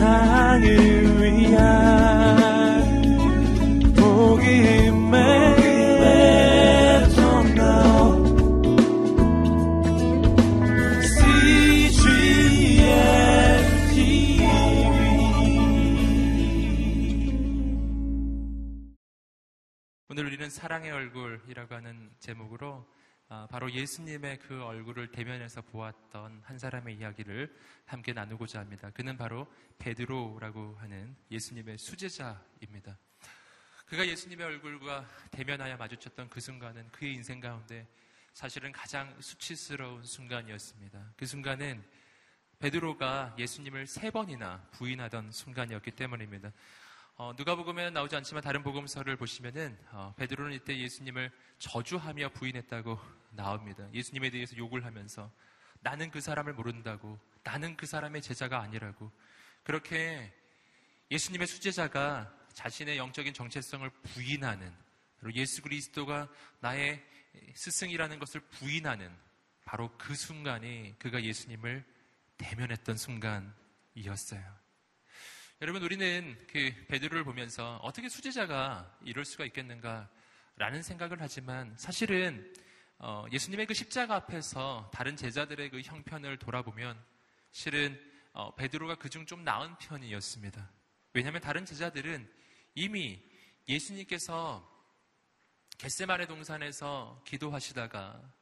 세상을 위한 복음의 오늘 우리는 사랑의 얼굴이라고 하는 제목으로 아, 바로 예수님의 그 얼굴을 대면해서 보았던 한 사람의 이야기를 함께 나누고자 합니다. 그는 바로 베드로라고 하는 예수님의 수제자입니다. 그가 예수님의 얼굴과 대면하여 마주쳤던 그 순간은 그의 인생 가운데 사실은 가장 수치스러운 순간이었습니다. 그 순간은 베드로가 예수님을 세 번이나 부인하던 순간이었기 때문입니다. 어, 누가복음에는 나오지 않지만 다른 복음서를 보시면은 어, 베드로는 이때 예수님을 저주하며 부인했다고 나옵니다. 예수님에 대해서 욕을 하면서 나는 그 사람을 모른다고 나는 그 사람의 제자가 아니라고 그렇게 예수님의 수제자가 자신의 영적인 정체성을 부인하는 예수 그리스도가 나의 스승이라는 것을 부인하는 바로 그 순간이 그가 예수님을 대면했던 순간이었어요. 여러분 우리는 그 베드로를 보면서 어떻게 수제자가 이럴 수가 있겠는가라는 생각을 하지만 사실은 어, 예수님의 그 십자가 앞에서 다른 제자들의 그 형편을 돌아보면 실은 어, 베드로가 그중 좀 나은 편이었습니다. 왜냐하면 다른 제자들은 이미 예수님께서 겟세마네 동산에서 기도하시다가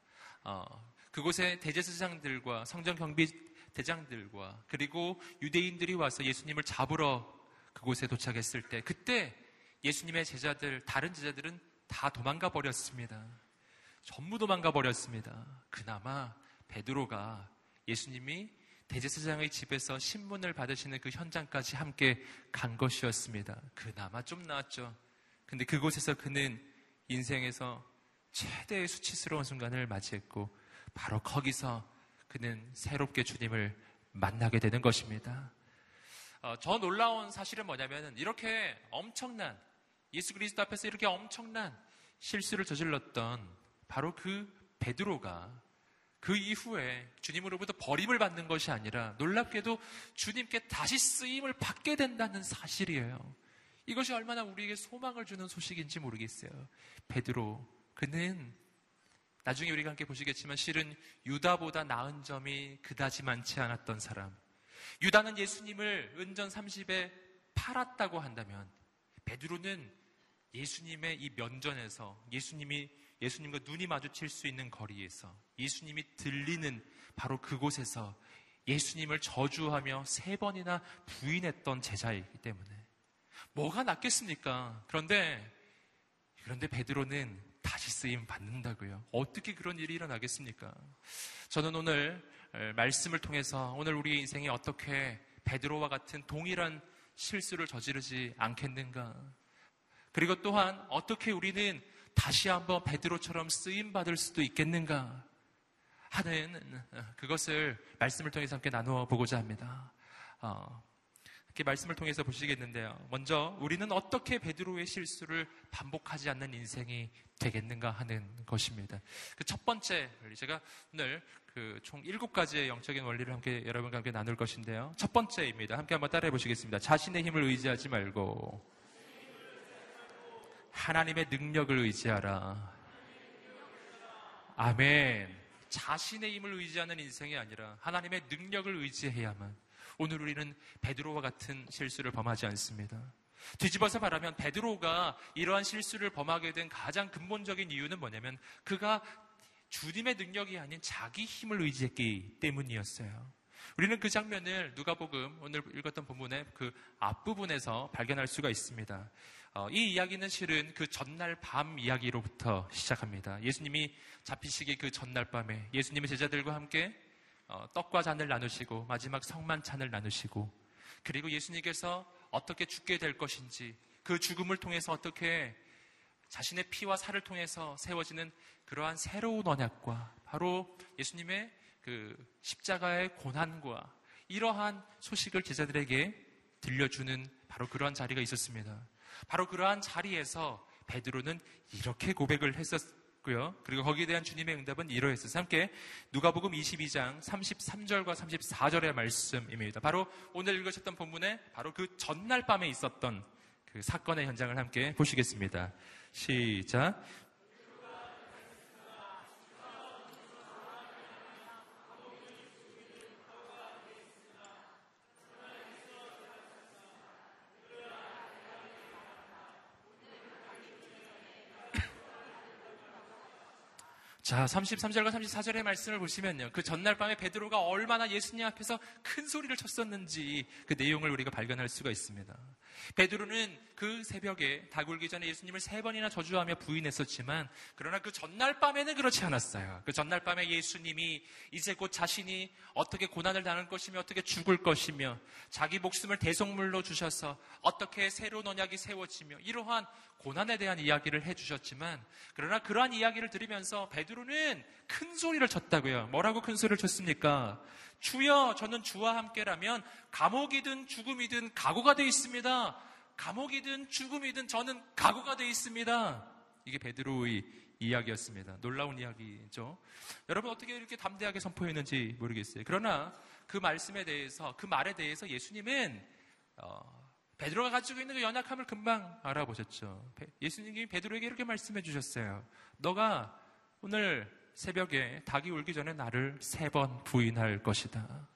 어, 그곳에 대제사장들과 성전 경비 대장들과 그리고 유대인들이 와서 예수님을 잡으러 그곳에 도착했을 때 그때 예수님의 제자들, 다른 제자들은 다 도망가 버렸습니다. 전부 도망가 버렸습니다. 그나마 베드로가 예수님이 대제사장의 집에서 신문을 받으시는 그 현장까지 함께 간 것이었습니다. 그나마 좀 나았죠. 근데 그곳에서 그는 인생에서 최대의 수치스러운 순간을 맞이했고 바로 거기서 그는 새롭게 주님을 만나게 되는 것입니다. 어, 저 놀라운 사실은 뭐냐면 이렇게 엄청난 예수 그리스도 앞에서 이렇게 엄청난 실수를 저질렀던 바로 그 베드로가 그 이후에 주님으로부터 버림을 받는 것이 아니라 놀랍게도 주님께 다시 쓰임을 받게 된다는 사실이에요. 이것이 얼마나 우리에게 소망을 주는 소식인지 모르겠어요. 베드로 그는 나중에 우리가 함께 보시겠지만 실은 유다보다 나은 점이 그다지 많지 않았던 사람. 유다는 예수님을 은전 30에 팔았다고 한다면 베드로는 예수님의 이 면전에서 예수님이 예수님과 눈이 마주칠 수 있는 거리에서 예수님이 들리는 바로 그곳에서 예수님을 저주하며 세 번이나 부인했던 제자이기 때문에 뭐가 낫겠습니까? 그런데 그런데 베드로는 다시 쓰임 받는다고요. 어떻게 그런 일이 일어나겠습니까? 저는 오늘 말씀을 통해서 오늘 우리 인생이 어떻게 베드로와 같은 동일한 실수를 저지르지 않겠는가? 그리고 또한 어떻게 우리는 다시 한번 베드로처럼 쓰임 받을 수도 있겠는가? 하는 그것을 말씀을 통해서 함께 나누어 보고자 합니다. 어, 이렇게 말씀을 통해서 보시겠는데요. 먼저 우리는 어떻게 베드로의 실수를 반복하지 않는 인생이 되겠는가 하는 것입니다. 그 첫 번째 제가 오늘 그 총 일곱 가지의 영적인 원리를 함께 여러분과 함께 나눌 것인데요. 첫 번째입니다. 함께 한번 따라해 보시겠습니다. 자신의 힘을 의지하지 말고 하나님의 능력을 의지하라. 아멘. 자신의 힘을 의지하는 인생이 아니라 하나님의 능력을 의지해야만 오늘 우리는 베드로와 같은 실수를 범하지 않습니다. 뒤집어서 말하면 베드로가 이러한 실수를 범하게 된 가장 근본적인 이유는 뭐냐면 그가 주님의 능력이 아닌 자기 힘을 의지했기 때문이었어요. 우리는 그 장면을 누가복음 오늘 읽었던 본문의 그 앞부분에서 발견할 수가 있습니다. 어, 이 이야기는 실은 그 전날 밤 이야기로부터 시작합니다. 예수님이 잡히시기 그 전날 밤에 예수님의 제자들과 함께 어, 떡과 잔을 나누시고 마지막 성만찬을 나누시고 그리고 예수님께서 어떻게 죽게 될 것인지 그 죽음을 통해서 어떻게 자신의 피와 살을 통해서 세워지는 그러한 새로운 언약과 바로 예수님의 그 십자가의 고난과 이러한 소식을 제자들에게 들려주는 바로 그러한 자리가 있었습니다. 바로 그러한 자리에서 베드로는 이렇게 고백을 했었, 고요. 그리고 거기에 대한 주님의 응답은 이러했어요. 함께 누가복음 22장 33절과 34절의 말씀입니다. 바로 오늘 읽으셨던 본문에 바로 그 전날 밤에 있었던 그 사건의 현장을 함께 보시겠습니다. 시작. 자, 33절과 34절의 말씀을 보시면요. 그 전날 밤에 베드로가 얼마나 예수님 앞에서 큰 소리를 쳤었는지 그 내용을 우리가 발견할 수가 있습니다. 베드로는 그 새벽에 다 굴기 전에 예수님을 세 번이나 저주하며 부인했었지만 그러나 그 전날 밤에는 그렇지 않았어요. 그 전날 밤에 예수님이 이제 곧 자신이 어떻게 고난을 당할 것이며 어떻게 죽을 것이며 자기 목숨을 대속물로 주셔서 어떻게 새로운 언약이 세워지며 이러한 고난에 대한 이야기를 해 주셨지만 그러나 그러한 이야기를 들으면서 베드로는 큰 소리를 쳤다고요. 뭐라고 큰 소리를 쳤습니까? 주여 저는 주와 함께라면 감옥이든 죽음이든 각오가 되어 있습니다. 감옥이든 죽음이든 저는 각오가 되어 있습니다. 이게 베드로의 이야기였습니다. 놀라운 이야기죠. 여러분 어떻게 이렇게 담대하게 선포했는지 모르겠어요. 그러나 그 말씀에 대해서 그 말에 대해서 예수님은 어, 베드로가 가지고 있는 그 연약함을 금방 알아보셨죠. 예수님이 베드로에게 이렇게 말씀해 주셨어요. 너가 오늘 새벽에 닭이 울기 전에 나를 세 번 부인할 것이다.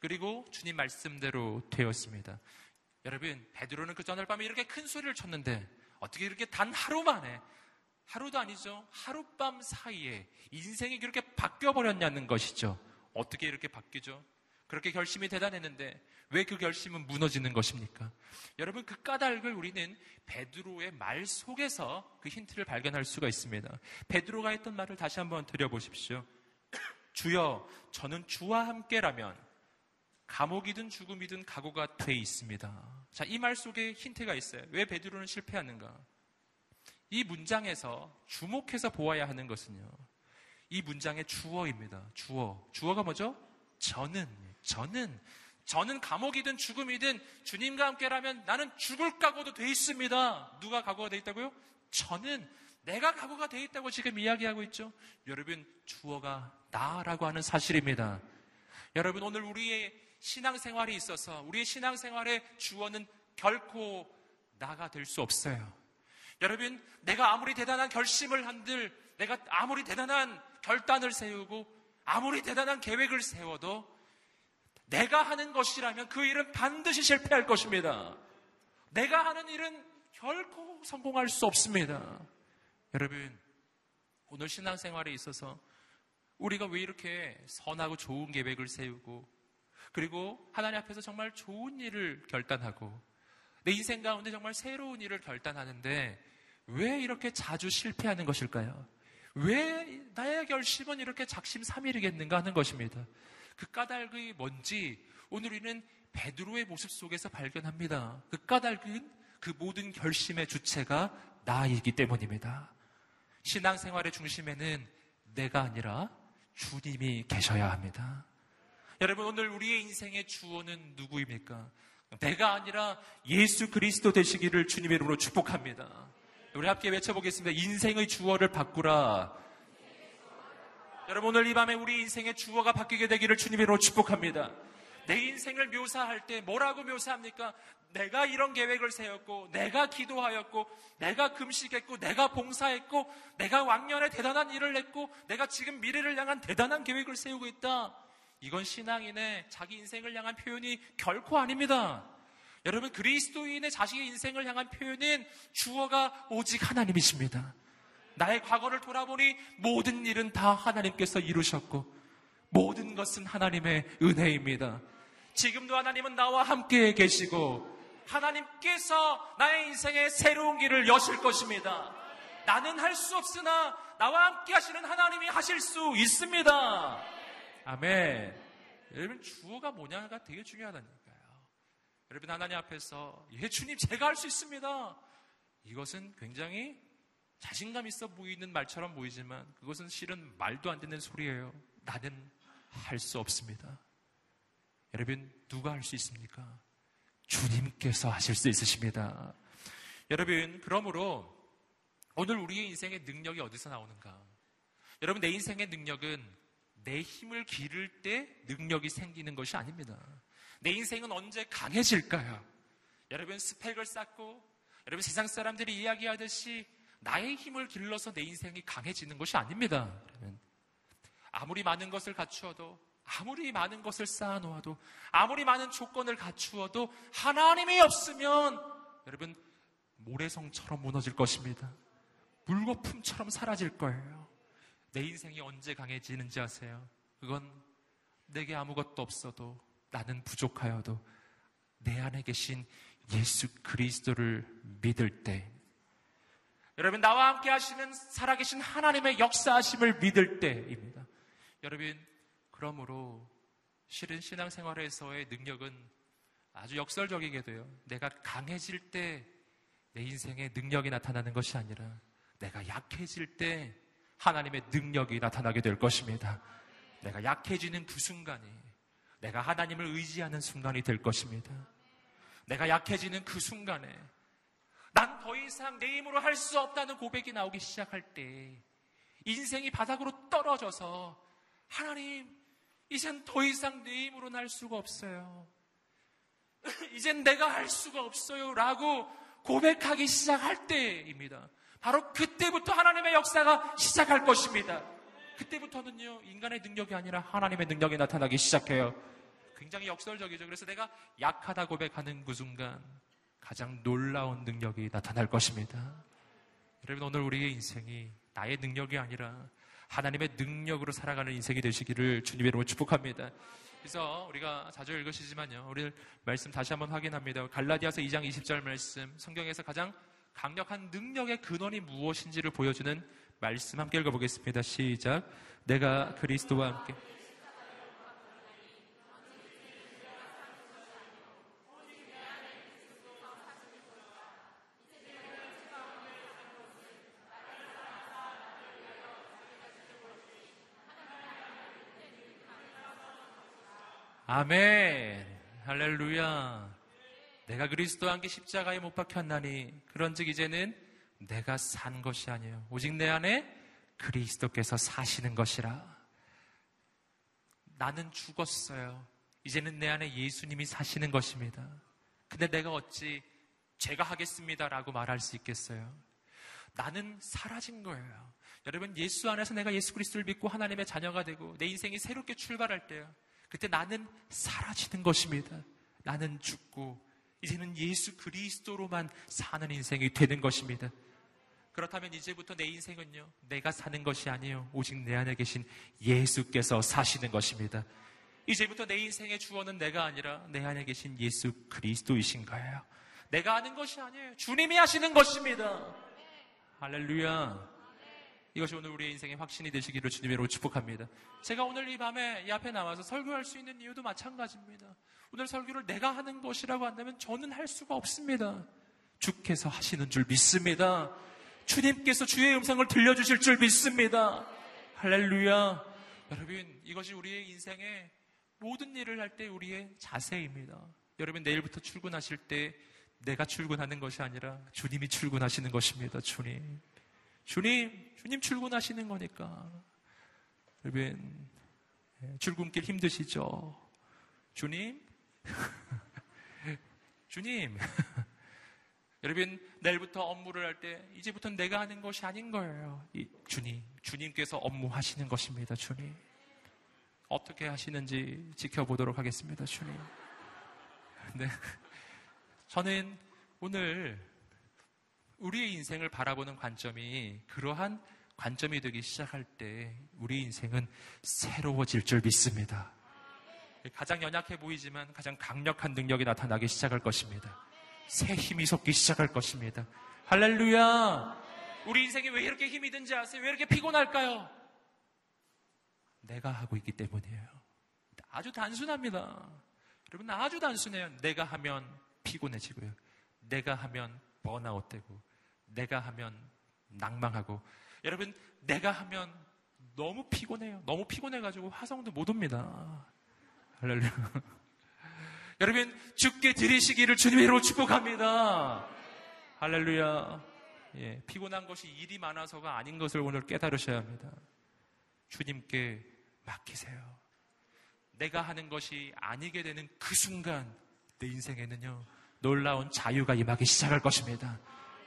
그리고 주님 말씀대로 되었습니다. 여러분, 베드로는 그 전날 밤에 이렇게 큰 소리를 쳤는데 어떻게 이렇게 단 하루 만에 하루도 아니죠. 하룻밤 사이에 인생이 그렇게 바뀌어 버렸냐는 것이죠. 어떻게 이렇게 바뀌죠? 그렇게 결심이 대단했는데 왜 그 결심은 무너지는 것입니까? 여러분 그 까닭을 우리는 베드로의 말 속에서 그 힌트를 발견할 수가 있습니다. 베드로가 했던 말을 다시 한번 들여보십시오. 주여 저는 주와 함께라면 감옥이든 죽음이든 각오가 돼 있습니다. 자, 이 말 속에 힌트가 있어요. 왜 베드로는 실패하는가? 이 문장에서 주목해서 보아야 하는 것은요. 이 문장의 주어입니다. 주어. 주어가 뭐죠? 저는 저는 저는 감옥이든 죽음이든 주님과 함께라면 나는 죽을 각오도 돼 있습니다. 누가 각오가 돼 있다고요? 저는 내가 각오가 돼 있다고 지금 이야기하고 있죠. 여러분 주어가 나라고 하는 사실입니다. 여러분 오늘 우리의 신앙생활이 있어서 우리의 신앙생활의 주어는 결코 나가 될 수 없어요. 여러분 내가 아무리 대단한 결심을 한들 내가 아무리 대단한 결단을 세우고 아무리 대단한 계획을 세워도 내가 하는 것이라면 그 일은 반드시 실패할 것입니다. 내가 하는 일은 결코 성공할 수 없습니다. 여러분, 오늘 신앙생활에 있어서 우리가 왜 이렇게 선하고 좋은 계획을 세우고 그리고 하나님 앞에서 정말 좋은 일을 결단하고 내 인생 가운데 정말 새로운 일을 결단하는데 왜 이렇게 자주 실패하는 것일까요? 왜 나의 결심은 이렇게 작심삼일이겠는가 하는 것입니다. 그 까닭이 뭔지 오늘 우리는 베드로의 모습 속에서 발견합니다. 그 까닭은 그 모든 결심의 주체가 나이기 때문입니다. 신앙생활의 중심에는 내가 아니라 주님이 계셔야 합니다. 여러분 오늘 우리의 인생의 주어는 누구입니까? 내가 아니라 예수 그리스도 되시기를 주님의 이름으로 축복합니다. 우리 함께 외쳐보겠습니다. 인생의 주어를 바꾸라. 여러분 오늘 이 밤에 우리 인생의 주어가 바뀌게 되기를 주님으로 축복합니다. 내 인생을 묘사할 때 뭐라고 묘사합니까? 내가 이런 계획을 세웠고, 내가 기도하였고, 내가 금식했고, 내가 봉사했고, 내가 왕년에 대단한 일을 했고, 내가 지금 미래를 향한 대단한 계획을 세우고 있다. 이건 신앙인의 자기 인생을 향한 표현이 결코 아닙니다. 여러분, 그리스도인의 자식의 인생을 향한 표현은 주어가 오직 하나님이십니다. 나의 과거를 돌아보니 모든 일은 다 하나님께서 이루셨고 모든 것은 하나님의 은혜입니다. 지금도 하나님은 나와 함께 계시고 하나님께서 나의 인생에 새로운 길을 여실 것입니다. 나는 할 수 없으나 나와 함께 하시는 하나님이 하실 수 있습니다. 아멘. 여러분 주어가 뭐냐가 되게 중요하다니까요. 여러분 하나님 앞에서 예 주님 제가 할 수 있습니다. 이것은 굉장히 자신감 있어 보이는 말처럼 보이지만 그것은 실은 말도 안 되는 소리예요. 나는 할 수 없습니다. 여러분, 누가 할 수 있습니까? 주님께서 하실 수 있으십니다. 여러분, 그러므로 오늘 우리의 인생의 능력이 어디서 나오는가? 여러분, 내 인생의 능력은 내 힘을 기를 때 능력이 생기는 것이 아닙니다. 내 인생은 언제 강해질까요? 여러분, 스펙을 쌓고, 여러분, 세상 사람들이 이야기하듯이 나의 힘을 길러서 내 인생이 강해지는 것이 아닙니다. 아무리 많은 것을 갖추어도, 아무리 많은 것을 쌓아놓아도, 아무리 많은 조건을 갖추어도, 하나님이 없으면, 여러분, 모래성처럼 무너질 것입니다. 물거품처럼 사라질 거예요. 내 인생이 언제 강해지는지 아세요? 그건 내게 아무것도 없어도 나는 부족하여도 내 안에 계신 예수 그리스도를 믿을 때 여러분 나와 함께 하시는 살아계신 하나님의 역사하심을 믿을 때입니다. 여러분 그러므로 실은 신앙생활에서의 능력은 아주 역설적이게 돼요. 내가 강해질 때 내 인생에 능력이 나타나는 것이 아니라 내가 약해질 때 하나님의 능력이 나타나게 될 것입니다. 내가 약해지는 그 순간이 내가 하나님을 의지하는 순간이 될 것입니다. 내가 약해지는 그 순간에 난 더 이상 내 힘으로 할 수 없다는 고백이 나오기 시작할 때 인생이 바닥으로 떨어져서 하나님, 이젠 더 이상 내 힘으로는 할 수가 없어요. 이젠 내가 할 수가 없어요. 라고 고백하기 시작할 때입니다. 바로 그때부터 하나님의 역사가 시작할 것입니다. 그때부터는요, 인간의 능력이 아니라 하나님의 능력이 나타나기 시작해요. 굉장히 역설적이죠. 그래서 내가 약하다 고백하는 그 순간 가장 놀라운 능력이 나타날 것입니다. 여러분, 오늘 우리의 인생이 나의 능력이 아니라 하나님의 능력으로 살아가는 인생이 되시기를 주님의 이름으로 축복합니다. 그래서 우리가 자주 읽으시지만요. 우리 말씀 다시 한번 확인합니다. 갈라디아서 2장 20절 말씀, 성경에서 가장 강력한 능력의 근원이 무엇인지를 보여주는 말씀 함께 읽어보겠습니다. 시작. 내가 그리스도와 함께 아멘. 할렐루야. 내가 그리스도와 함께 십자가에 못 박혔나니 그런즉 이제는 내가 산 것이 아니에요. 오직 내 안에 그리스도께서 사시는 것이라. 나는 죽었어요. 이제는 내 안에 예수님이 사시는 것입니다. 근데 내가 어찌 제가 하겠습니다라고 말할 수 있겠어요? 나는 사라진 거예요. 여러분 예수 안에서 내가 예수 그리스도를 믿고 하나님의 자녀가 되고 내 인생이 새롭게 출발할 때요. 그때 나는 사라지는 것입니다. 나는 죽고 이제는 예수 그리스도로만 사는 인생이 되는 것입니다. 그렇다면 이제부터 내 인생은요, 내가 사는 것이 아니에요. 오직 내 안에 계신 예수께서 사시는 것입니다. 이제부터 내 인생의 주어는 내가 아니라 내 안에 계신 예수 그리스도이신 거예요. 내가 하는 것이 아니에요. 주님이 하시는 것입니다. 할렐루야. 이것이 오늘 우리의 인생의 확신이 되시기를 주님으로 축복합니다. 제가 오늘 이 밤에 이 앞에 나와서 설교할 수 있는 이유도 마찬가지입니다. 오늘 설교를 내가 하는 것이라고 한다면 저는 할 수가 없습니다. 주께서 하시는 줄 믿습니다. 주님께서 주의 음성을 들려주실 줄 믿습니다. 할렐루야. 여러분, 이것이 우리의 인생의 모든 일을 할 때 우리의 자세입니다. 여러분, 내일부터 출근하실 때 내가 출근하는 것이 아니라 주님이 출근하시는 것입니다. 주님. 주님, 주님 출근하시는 거니까. 여러분, 예, 출근길 힘드시죠? 주님? 주님. 여러분, 내일부터 업무를 할 때, 이제부터 내가 하는 것이 아닌 거예요. 주님, 주님께서 업무하시는 것입니다, 주님. 어떻게 하시는지 지켜보도록 하겠습니다, 주님. 네. 저는 오늘 우리의 인생을 바라보는 관점이 그러한 관점이 되기 시작할 때 우리 인생은 새로워질 줄 믿습니다. 가장 연약해 보이지만 가장 강력한 능력이 나타나기 시작할 것입니다. 새 힘이 솟기 시작할 것입니다. 할렐루야! 우리 인생이 왜 이렇게 힘이 든지 아세요? 왜 이렇게 피곤할까요? 내가 하고 있기 때문이에요. 아주 단순합니다. 여러분, 아주 단순해요. 내가 하면 피곤해지고요. 내가 하면 번아웃 되고, 내가 하면 낭망하고 여러분 내가 하면 너무 피곤해요. 너무 피곤해가지고 화성도 못 옵니다. 할렐루야. 여러분 죽게 들이시기를 주님으로 축복합니다. 할렐루야. 예, 피곤한 것이 일이 많아서가 아닌 것을 오늘 깨달으셔야 합니다. 주님께 맡기세요. 내가 하는 것이 아니게 되는 그 순간 내 인생에는요 놀라운 자유가 임하기 시작할 것입니다.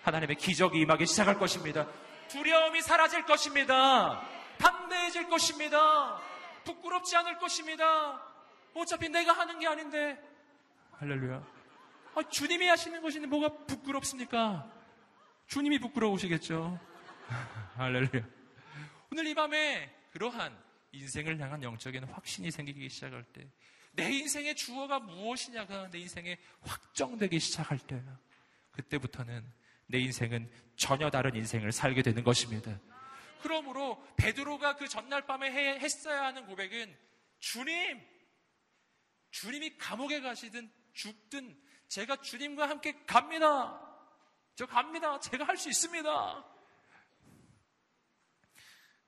하나님의 기적이 임하기 시작할 것입니다. 두려움이 사라질 것입니다. 담대해질 것입니다. 부끄럽지 않을 것입니다. 어차피 내가 하는 게 아닌데. 할렐루야. 아, 주님이 하시는 것인데 뭐가 부끄럽습니까? 주님이 부끄러우시겠죠. 할렐루야. 오늘 이 밤에 그러한 인생을 향한 영적인 확신이 생기기 시작할 때, 내 인생의 주어가 무엇이냐가 내 인생에 확정되기 시작할 때, 그때부터는 내 인생은 전혀 다른 인생을 살게 되는 것입니다. 그러므로 베드로가 그 전날 밤에 했어야 하는 고백은 주님, 주님이 감옥에 가시든 죽든 제가 주님과 함께 갑니다. 저 갑니다. 제가 할 수 있습니다.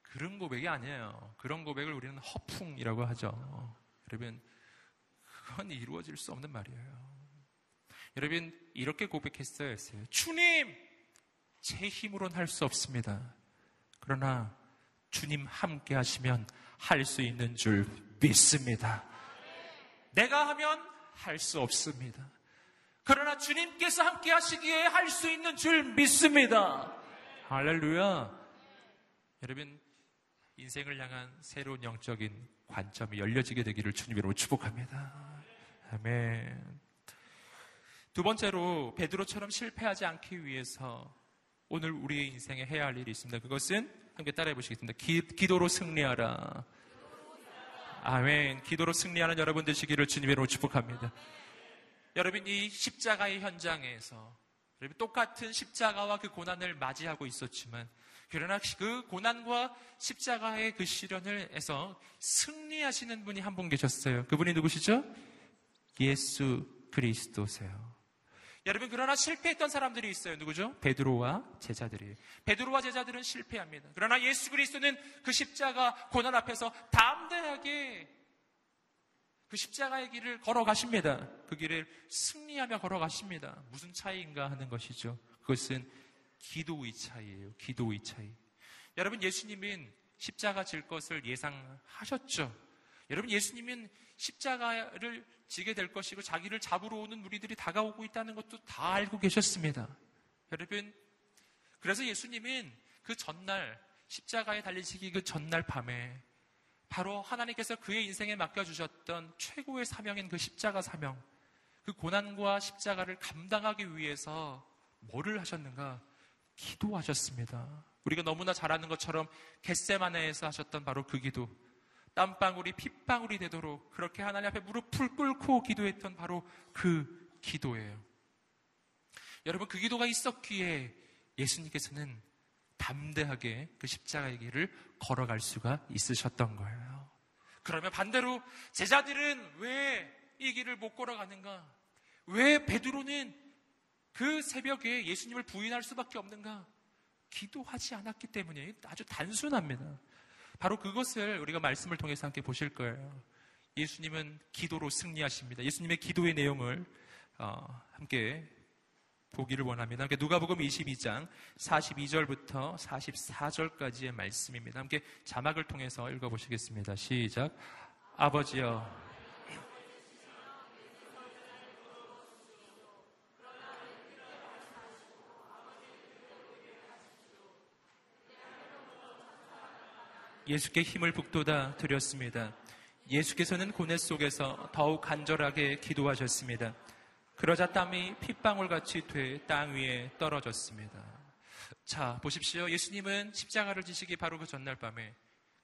그런 고백이 아니에요. 그런 고백을 우리는 허풍이라고 하죠. 여러분, 그건 이루어질 수 없는 말이에요. 여러분, 이렇게 고백했어야 했어요. 주님! 제 힘으로는 할 수 없습니다. 그러나 주님 함께 하시면 할 수 있는 줄 믿습니다. 내가 하면 할 수 없습니다. 그러나 주님께서 함께 하시기에 할 수 있는 줄 믿습니다. 할렐루야. 여러분, 인생을 향한 새로운 영적인 관점이 열려지게 되기를 주님으로 축복합니다. 아멘. 두 번째로 베드로처럼 실패하지 않기 위해서 오늘 우리의 인생에 해야 할 일이 있습니다. 그것은 함께 따라해 보시겠습니다. 기, 기도로 승리하라. 아멘. 기도로 승리하는 여러분 되시기를 주님으로 축복합니다. 여러분 이 십자가의 현장에서 여러분 똑같은 십자가와 그 고난을 맞이하고 있었지만 그러나 그 고난과 십자가의 그 시련을 해서 승리하시는 분이 한 분 계셨어요. 그분이 누구시죠? 예수 그리스도세요. 여러분 그러나 실패했던 사람들이 있어요. 누구죠? 베드로와 제자들이. 베드로와 제자들은 실패합니다. 그러나 예수 그리스도는 그 십자가 고난 앞에서 담대하게 그 십자가의 길을 걸어가십니다. 그 길을 승리하며 걸어가십니다. 무슨 차이인가 하는 것이죠. 그것은 기도의 차이예요. 기도의 차이. 여러분 예수님은 십자가 질 것을 예상하셨죠. 여러분 예수님은 십자가를 지게 될 것이고 자기를 잡으러 오는 무리들이 다가오고 있다는 것도 다 알고 계셨습니다. 여러분 그래서 예수님은 그 전날 십자가에 달리시기 그 전날 밤에 바로 하나님께서 그의 인생에 맡겨주셨던 최고의 사명인 그 십자가 사명, 그 고난과 십자가를 감당하기 위해서 뭐를 하셨는가? 기도하셨습니다. 우리가 너무나 잘 아는 것처럼 겟세마네에서 하셨던 바로 그 기도. 땀방울이 핏방울이 되도록 그렇게 하나님 앞에 무릎을 꿇고 기도했던 바로 그 기도예요. 여러분, 그 기도가 있었기에 예수님께서는 담대하게 그 십자가의 길을 걸어갈 수가 있으셨던 거예요. 그러면 반대로 제자들은 왜 이 길을 못 걸어가는가? 왜 베드로는 그 새벽에 예수님을 부인할 수밖에 없는가? 기도하지 않았기 때문에 아주 단순합니다. 바로 그것을 우리가 말씀을 통해서 함께 보실 거예요. 예수님은 기도로 승리하십니다. 예수님의 기도의 내용을 어, 함께 보기를 원합니다. 함께 누가복음 22장 42절부터 44절까지의 말씀입니다. 함께 자막을 통해서 읽어보시겠습니다. 시작. 아버지여. 예수께 힘을 북돋아 드렸습니다. 예수께서는 고뇌 속에서 더욱 간절하게 기도하셨습니다. 그러자 땀이 핏방울같이 돼 땅 위에 떨어졌습니다. 자, 보십시오. 예수님은 십자가를 지시기 바로 그 전날 밤에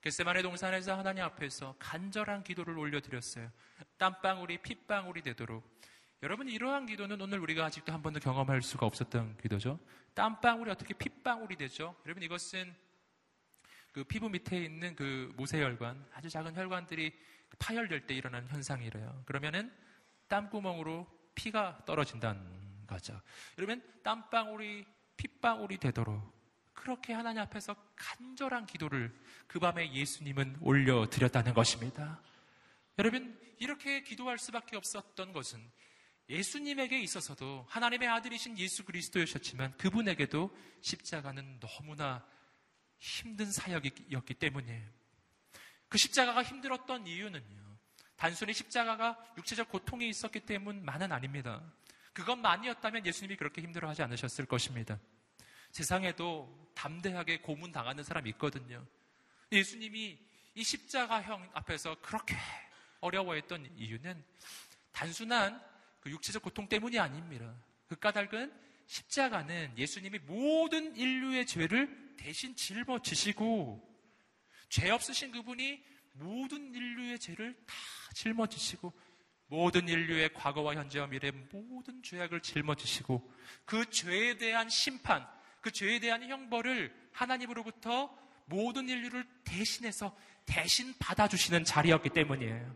겟세만의 동산에서 하나님 앞에서 간절한 기도를 올려드렸어요. 땀방울이 핏방울이 되도록. 여러분, 이러한 기도는 오늘 우리가 아직도 한 번도 경험할 수가 없었던 기도죠. 땀방울이 어떻게 핏방울이 되죠? 여러분, 이것은 그 피부 밑에 있는 그 모세혈관, 아주 작은 혈관들이 파열될 때 일어나는 현상이래요. 그러면은 땀구멍으로 피가 떨어진다는 거죠. 여러분, 땀방울이 핏방울이 되도록 그렇게 하나님 앞에서 간절한 기도를 그 밤에 예수님은 올려드렸다는 것입니다. 여러분, 이렇게 기도할 수밖에 없었던 것은 예수님에게 있어서도 하나님의 아들이신 예수 그리스도였지만 그분에게도 십자가는 너무나 힘든 사역이었기 때문이에요. 그 십자가가 힘들었던 이유는요. 단순히 십자가가 육체적 고통이 있었기 때문만은 아닙니다. 그것만이었다면 예수님이 그렇게 힘들어하지 않으셨을 것입니다. 세상에도 담대하게 고문 당하는 사람이 있거든요. 예수님이 이 십자가형 앞에서 그렇게 어려워했던 이유는 단순한 그 육체적 고통 때문이 아닙니다. 그 까닭은 십자가는 예수님이 모든 인류의 죄를 대신 짊어지시고 죄 없으신 그분이 모든 인류의 죄를 다 짊어지시고 모든 인류의 과거와 현재와 미래 모든 죄악을 짊어지시고 그 죄에 대한 심판, 그 죄에 대한 형벌을 하나님으로부터 모든 인류를 대신해서 대신 받아주시는 자리였기 때문이에요.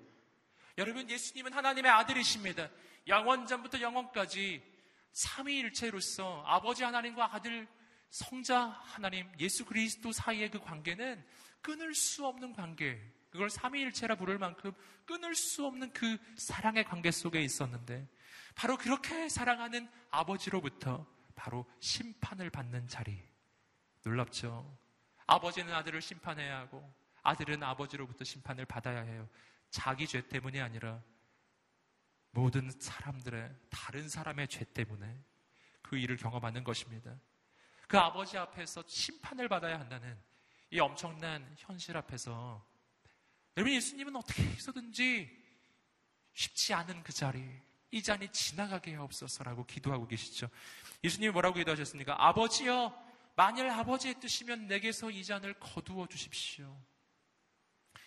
여러분, 예수님은 하나님의 아들이십니다. 영원전부터 영원까지 삼위일체로서 아버지 하나님과 아들 성자 하나님 예수 그리스도 사이의 그 관계는 끊을 수 없는 관계. 그걸 삼위일체라 부를 만큼 끊을 수 없는 그 사랑의 관계 속에 있었는데 바로 그렇게 사랑하는 아버지로부터 바로 심판을 받는 자리. 놀랍죠? 아버지는 아들을 심판해야 하고 아들은 아버지로부터 심판을 받아야 해요. 자기 죄 때문이 아니라 모든 사람들의 다른 사람의 죄 때문에 그 일을 경험하는 것입니다. 그 아버지 앞에서 심판을 받아야 한다는 이 엄청난 현실 앞에서 여러분 예수님은 어떻게 해서든지 쉽지 않은 그 자리, 이 잔이 지나가게 하옵소서라고 기도하고 계시죠. 예수님이 뭐라고 기도하셨습니까? 아버지여, 만일 아버지의 뜻이면 내게서 이 잔을 거두어 주십시오.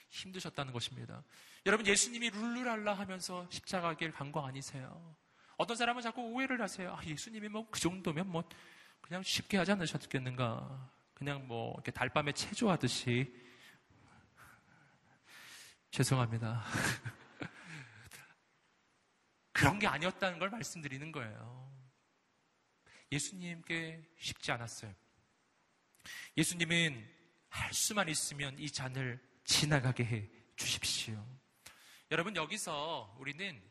힘드셨다는 것입니다. 여러분 예수님이 룰루랄라 하면서 십자가길 간 거 아니세요? 어떤 사람은 자꾸 오해를 하세요. 아, 예수님이 뭐 그 정도면 뭐 그냥 쉽게 하지 않으셨겠는가? 그냥 뭐 이렇게 달밤에 체조하듯이 죄송합니다. 그런 게 아니었다는 걸 말씀드리는 거예요. 예수님께 쉽지 않았어요. 예수님은 할 수만 있으면 이 잔을 지나가게 해 주십시오. 여러분 여기서 우리는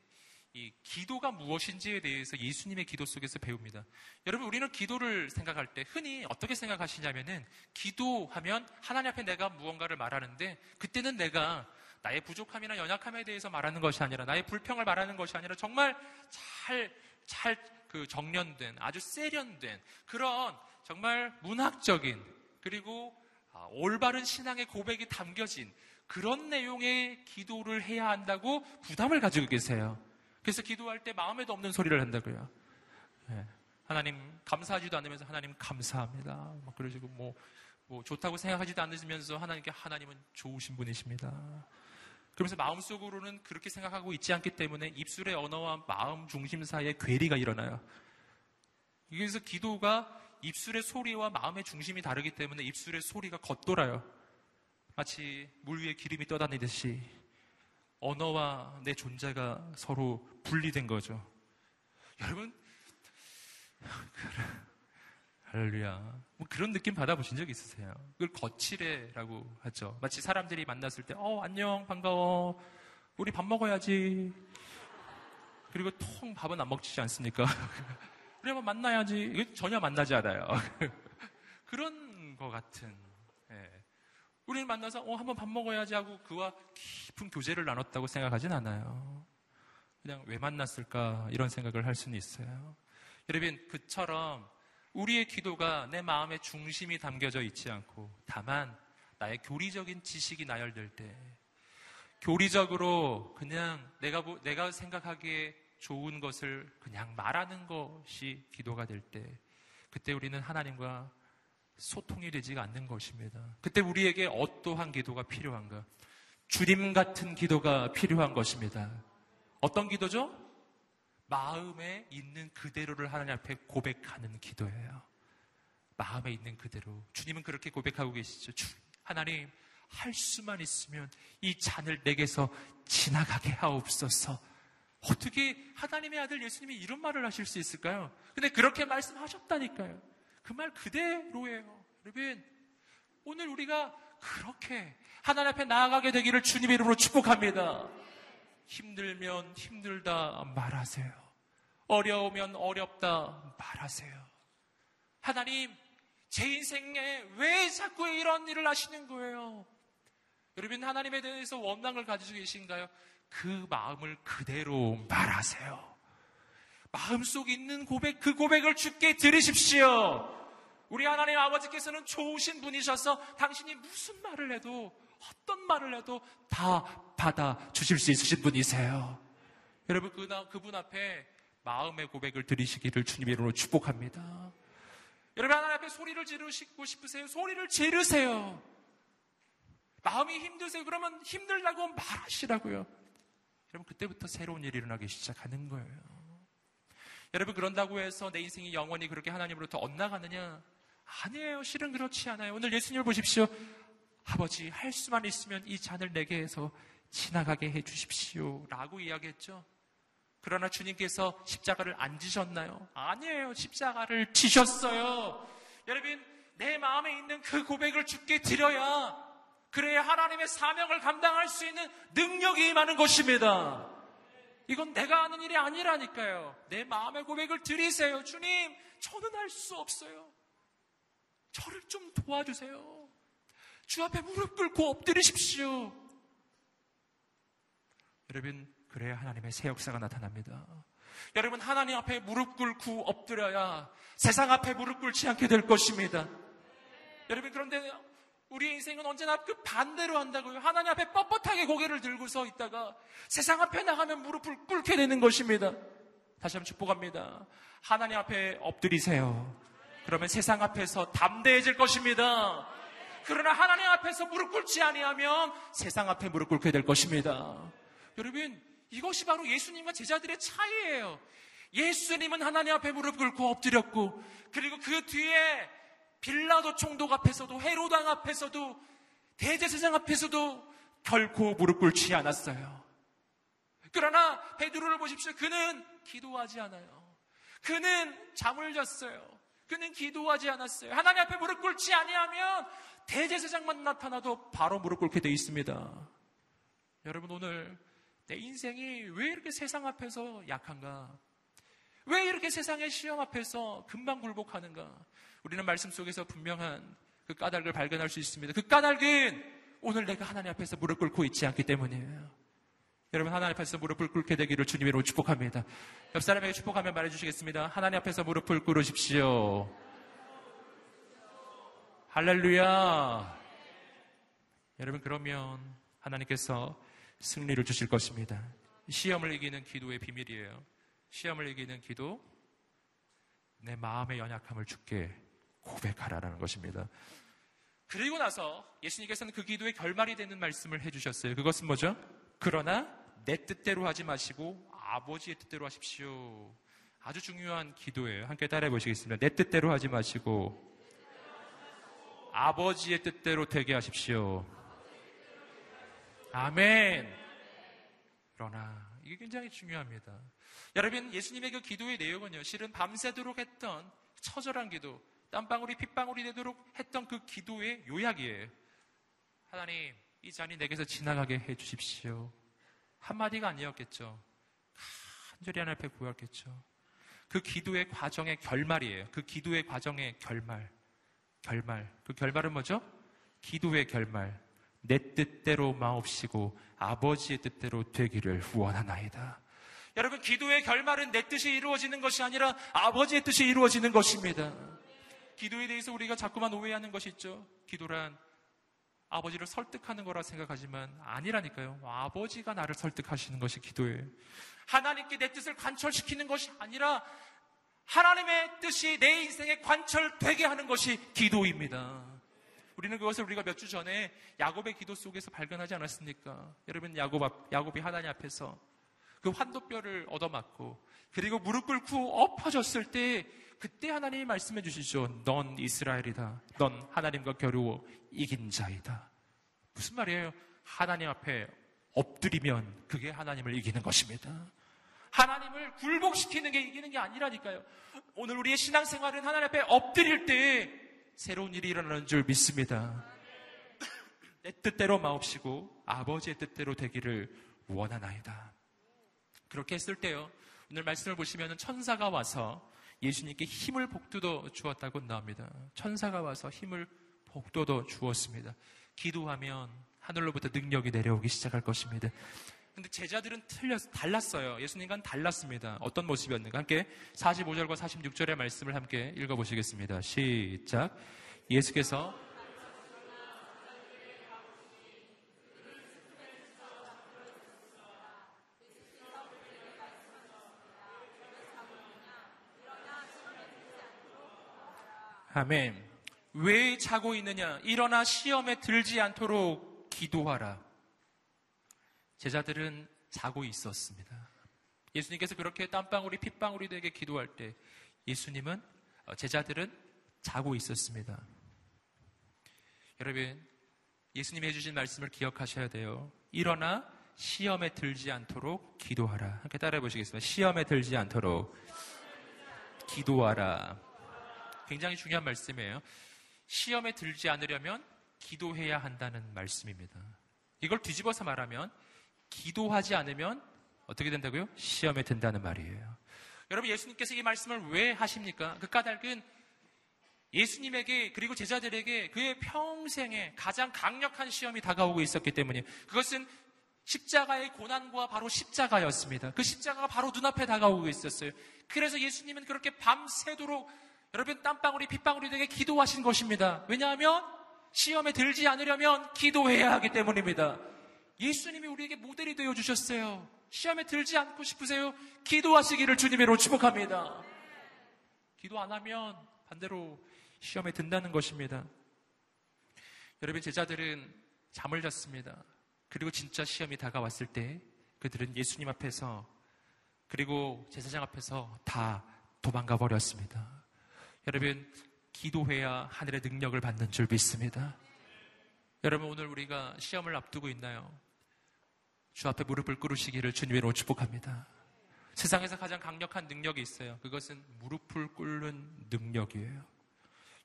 이 기도가 무엇인지에 대해서 예수님의 기도 속에서 배웁니다. 여러분 우리는 기도를 생각할 때 흔히 어떻게 생각하시냐면은 기도하면 하나님 앞에 내가 무언가를 말하는데 그때는 내가 나의 부족함이나 연약함에 대해서 말하는 것이 아니라 나의 불평을 말하는 것이 아니라 정말 잘 잘 그 정련된 아주 세련된 그런 정말 문학적인 그리고 아, 올바른 신앙의 고백이 담겨진 그런 내용의 기도를 해야 한다고 부담을 가지고 계세요. 그래서 기도할 때 마음에도 없는 소리를 한다고요. 네. 하나님 감사하지도 않으면서 하나님 감사합니다. 막 그러시고 뭐, 뭐 좋다고 생각하지도 않으시면서 하나님께 하나님은 좋으신 분이십니다. 그러면서 마음속으로는 그렇게 생각하고 있지 않기 때문에 입술의 언어와 마음 중심 사이에 괴리가 일어나요. 그래서 기도가 입술의 소리와 마음의 중심이 다르기 때문에 입술의 소리가 겉돌아요. 마치 물 위에 기름이 떠다니듯이 언어와 내 존재가 서로 분리된 거죠. 여러분, 할렐루야. 뭐 그런 느낌 받아보신 적 있으세요? 그걸 거칠애라고 하죠. 마치 사람들이 만났을 때, 어, 안녕, 반가워. 우리 밥 먹어야지. 그리고 통 밥은 안 먹지 않습니까? 그러면 만나야지. 전혀 만나지 않아요. 그런 것 같은. 예. 우리는 만나서 어, 한번 밥 먹어야지 하고 그와 깊은 교제를 나눴다고 생각하진 않아요. 그냥 왜 만났을까 이런 생각을 할 수는 있어요. 여러분 그처럼 우리의 기도가 내 마음의 중심이 담겨져 있지 않고 다만 나의 교리적인 지식이 나열될 때 교리적으로 그냥 내가 내가 생각하기에 좋은 것을 그냥 말하는 것이 기도가 될 때, 그때 우리는 하나님과 소통이 되지가 않는 것입니다. 그때 우리에게 어떠한 기도가 필요한가? 주님 같은 기도가 필요한 것입니다. 어떤 기도죠? 마음에 있는 그대로를 하나님 앞에 고백하는 기도예요. 마음에 있는 그대로. 주님은 그렇게 고백하고 계시죠. 주, 하나님, 할 수만 있으면 이 잔을 내게서 지나가게 하옵소서. 어떻게 하나님의 아들 예수님이 이런 말을 하실 수 있을까요? 근데 그렇게 말씀하셨다니까요. 그 말 그대로예요. 여러분, 오늘 우리가 그렇게 하나님 앞에 나아가게 되기를 주님의 이름으로 축복합니다. 힘들면 힘들다 말하세요. 어려우면 어렵다 말하세요. 하나님, 제 인생에 왜 자꾸 이런 일을 하시는 거예요? 여러분, 하나님에 대해서 원망을 가지고 계신가요? 그 마음을 그대로 말하세요. 마음속에 있는 고백, 그 고백을 주께 들으십시오. 우리 하나님 아버지께서는 좋으신 분이셔서 당신이 무슨 말을 해도 어떤 말을 해도 다 받아 주실 수 있으신 분이세요. 여러분 그, 그분 앞에 마음의 고백을 드리시기를 주님의 이름으로 축복합니다. 여러분 하나님 앞에 소리를 지르시고 싶으세요? 소리를 지르세요. 마음이 힘드세요? 그러면 힘들다고 말하시라고요. 여러분 그때부터 새로운 일이 일어나기 시작하는 거예요. 여러분 그런다고 해서 내 인생이 영원히 그렇게 하나님으로부터 엇나가느냐? 아니에요. 실은 그렇지 않아요. 오늘 예수님을 보십시오. 아버지 할 수만 있으면 이 잔을 내게 해서 지나가게 해 주십시오. 라고 이야기했죠. 그러나 주님께서 십자가를 안 지셨나요? 아니에요. 십자가를 지셨어요. 여러분, 내 마음에 있는 그 고백을 주께 드려야 그래야 하나님의 사명을 감당할 수 있는 능력이 임하는 것입니다. 이건 내가 하는 일이 아니라니까요. 내 마음의 고백을 드리세요. 주님, 저는 할 수 없어요. 저를 좀 도와주세요. 주 앞에 무릎 꿇고 엎드리십시오. 여러분, 그래야 하나님의 새 역사가 나타납니다. 여러분, 하나님 앞에 무릎 꿇고 엎드려야 세상 앞에 무릎 꿇지 않게 될 것입니다. 여러분, 그런데 우리 인생은 언제나 그 반대로 한다고요. 하나님 앞에 뻣뻣하게 고개를 들고 서 있다가 세상 앞에 나가면 무릎을 꿇게 되는 것입니다. 다시 한번 축복합니다. 하나님 앞에 엎드리세요. 그러면 세상 앞에서 담대해질 것입니다. 그러나 하나님 앞에서 무릎 꿇지 아니하면 세상 앞에 무릎 꿇게 될 것입니다. 여러분, 이것이 바로 예수님과 제자들의 차이예요. 예수님은 하나님 앞에 무릎 꿇고 엎드렸고, 그리고 그 뒤에 빌라도 총독 앞에서도 헤로당 앞에서도 대제사장 앞에서도 결코 무릎 꿇지 않았어요. 그러나 베드로를 보십시오. 그는 기도하지 않아요. 그는 잠을 잤어요. 그는 기도하지 않았어요. 하나님 앞에 무릎 꿇지 아니하면 대제사장만 나타나도 바로 무릎 꿇게 돼 있습니다. 여러분 오늘 내 인생이 왜 이렇게 세상 앞에서 약한가? 왜 이렇게 세상의 시험 앞에서 금방 굴복하는가? 우리는 말씀 속에서 분명한 그 까닭을 발견할 수 있습니다. 그 까닭은 오늘 내가 하나님 앞에서 무릎 꿇고 있지 않기 때문이에요. 여러분 하나님 앞에서 무릎을 꿇게 되기를 주님으로 축복합니다. 옆 사람에게 축복하며 말해주시겠습니다. 하나님 앞에서 무릎을 꿇으십시오. 할렐루야. 여러분 그러면 하나님께서 승리를 주실 것입니다. 시험을 이기는 기도의 비밀이에요. 시험을 이기는 기도, 내 마음의 연약함을 죽게 고백하라라는 것입니다. 그리고 나서 예수님께서는 그 기도의 결말이 되는 말씀을 해주셨어요. 그것은 뭐죠? 그러나 내 뜻대로 하지 마시고 아버지의 뜻대로 하십시오. 아주 중요한 기도예요. 함께 따라해 보시겠습니다. 내 뜻대로 하지 마시고 아버지의 뜻대로 되게 하십시오. 아멘. 그러나 이게 굉장히 중요합니다. 여러분 예수님의 그 기도의 내용은요. 실은 밤새도록 했던 처절한 기도, 땀방울이 핏방울이 되도록 했던 그 기도의 요약이에요. 하나님, 이 잔이 내게서 지나가게 해 주십시오. 한마디가 아니었겠죠. 한절이 하나 앞에 구였겠죠. 그 기도의 과정의 결말이에요. 그 기도의 과정의 결말. 결말. 그 결말은 뭐죠? 기도의 결말. 내 뜻대로 마옵시고 아버지의 뜻대로 되기를 원하나이다. 여러분, 기도의 결말은 내 뜻이 이루어지는 것이 아니라 아버지의 뜻이 이루어지는 것입니다. 기도에 대해서 우리가 자꾸만 오해하는 것이 있죠. 기도란 아버지를 설득하는 거라 생각하지만 아니라니까요. 아버지가 나를 설득하시는 것이 기도예요. 하나님께 내 뜻을 관철시키는 것이 아니라 하나님의 뜻이 내 인생에 관철되게 하는 것이 기도입니다. 우리는 그것을 우리가 몇 주 전에 야곱의 기도 속에서 발견하지 않았습니까? 여러분 야곱 앞, 야곱이 하나님 앞에서 그 환도뼈를 얻어맞고 그리고 무릎 꿇고 엎어졌을 때 그때 하나님이 말씀해 주시죠. 넌 이스라엘이다. 넌 하나님과 겨루어 이긴 자이다. 무슨 말이에요? 하나님 앞에 엎드리면 그게 하나님을 이기는 것입니다. 하나님을 굴복시키는 게 이기는 게 아니라니까요. 오늘 우리의 신앙생활은 하나님 앞에 엎드릴 때 새로운 일이 일어나는 줄 믿습니다. 내 뜻대로 마옵시고 아버지의 뜻대로 되기를 원하나이다. 그렇게 했을 때요. 오늘 말씀을 보시면 천사가 와서 예수님께 힘을 복돋워 주었다고 나옵니다. 천사가 와서 힘을 복돋워 주었습니다. 기도하면 하늘로부터 능력이 내려오기 시작할 것입니다. 근데 제자들은 틀렸, 달랐어요. 예수님과는 달랐습니다. 어떤 모습이었는가? 함께 45절과 46절의 말씀을 함께 읽어보시겠습니다. 시작. 예수께서 아멘. 왜 자고 있느냐? 일어나 시험에 들지 않도록 기도하라. 제자들은 자고 있었습니다. 예수님께서 그렇게 땀방울이 핏방울이 되게 기도할 때 예수님은 어, 제자들은 자고 있었습니다. 여러분, 예수님이 해주신 말씀을 기억하셔야 돼요. 일어나 시험에 들지 않도록 기도하라. 함께 따라해 보시겠습니다. 시험에 들지 않도록 기도하라. 굉장히 중요한 말씀이에요. 시험에 들지 않으려면 기도해야 한다는 말씀입니다. 이걸 뒤집어서 말하면 기도하지 않으면 어떻게 된다고요? 시험에 든다는 말이에요. 여러분 예수님께서 이 말씀을 왜 하십니까? 그 까닭은 예수님에게 그리고 제자들에게 그의 평생에 가장 강력한 시험이 다가오고 있었기 때문에 그것은 십자가의 고난과 바로 십자가였습니다. 그 십자가가 바로 눈앞에 다가오고 있었어요. 그래서 예수님은 그렇게 밤새도록 여러분 땀방울이 빗방울이 되게 기도하신 것입니다. 왜냐하면 시험에 들지 않으려면 기도해야 하기 때문입니다. 예수님이 우리에게 모델이 되어 주셨어요. 시험에 들지 않고 싶으세요? 기도하시기를 주님으로 축복합니다. 기도 안 하면 반대로 시험에 든다는 것입니다. 여러분 제자들은 잠을 잤습니다. 그리고 진짜 시험이 다가왔을 때 그들은 예수님 앞에서 그리고 제사장 앞에서 다 도망가 버렸습니다. 여러분, 기도해야 하늘의 능력을 받는 줄 믿습니다. 여러분, 오늘 우리가 시험을 앞두고 있나요? 주 앞에 무릎을 꿇으시기를 주님으로 축복합니다. 세상에서 가장 강력한 능력이 있어요. 그것은 무릎을 꿇는 능력이에요.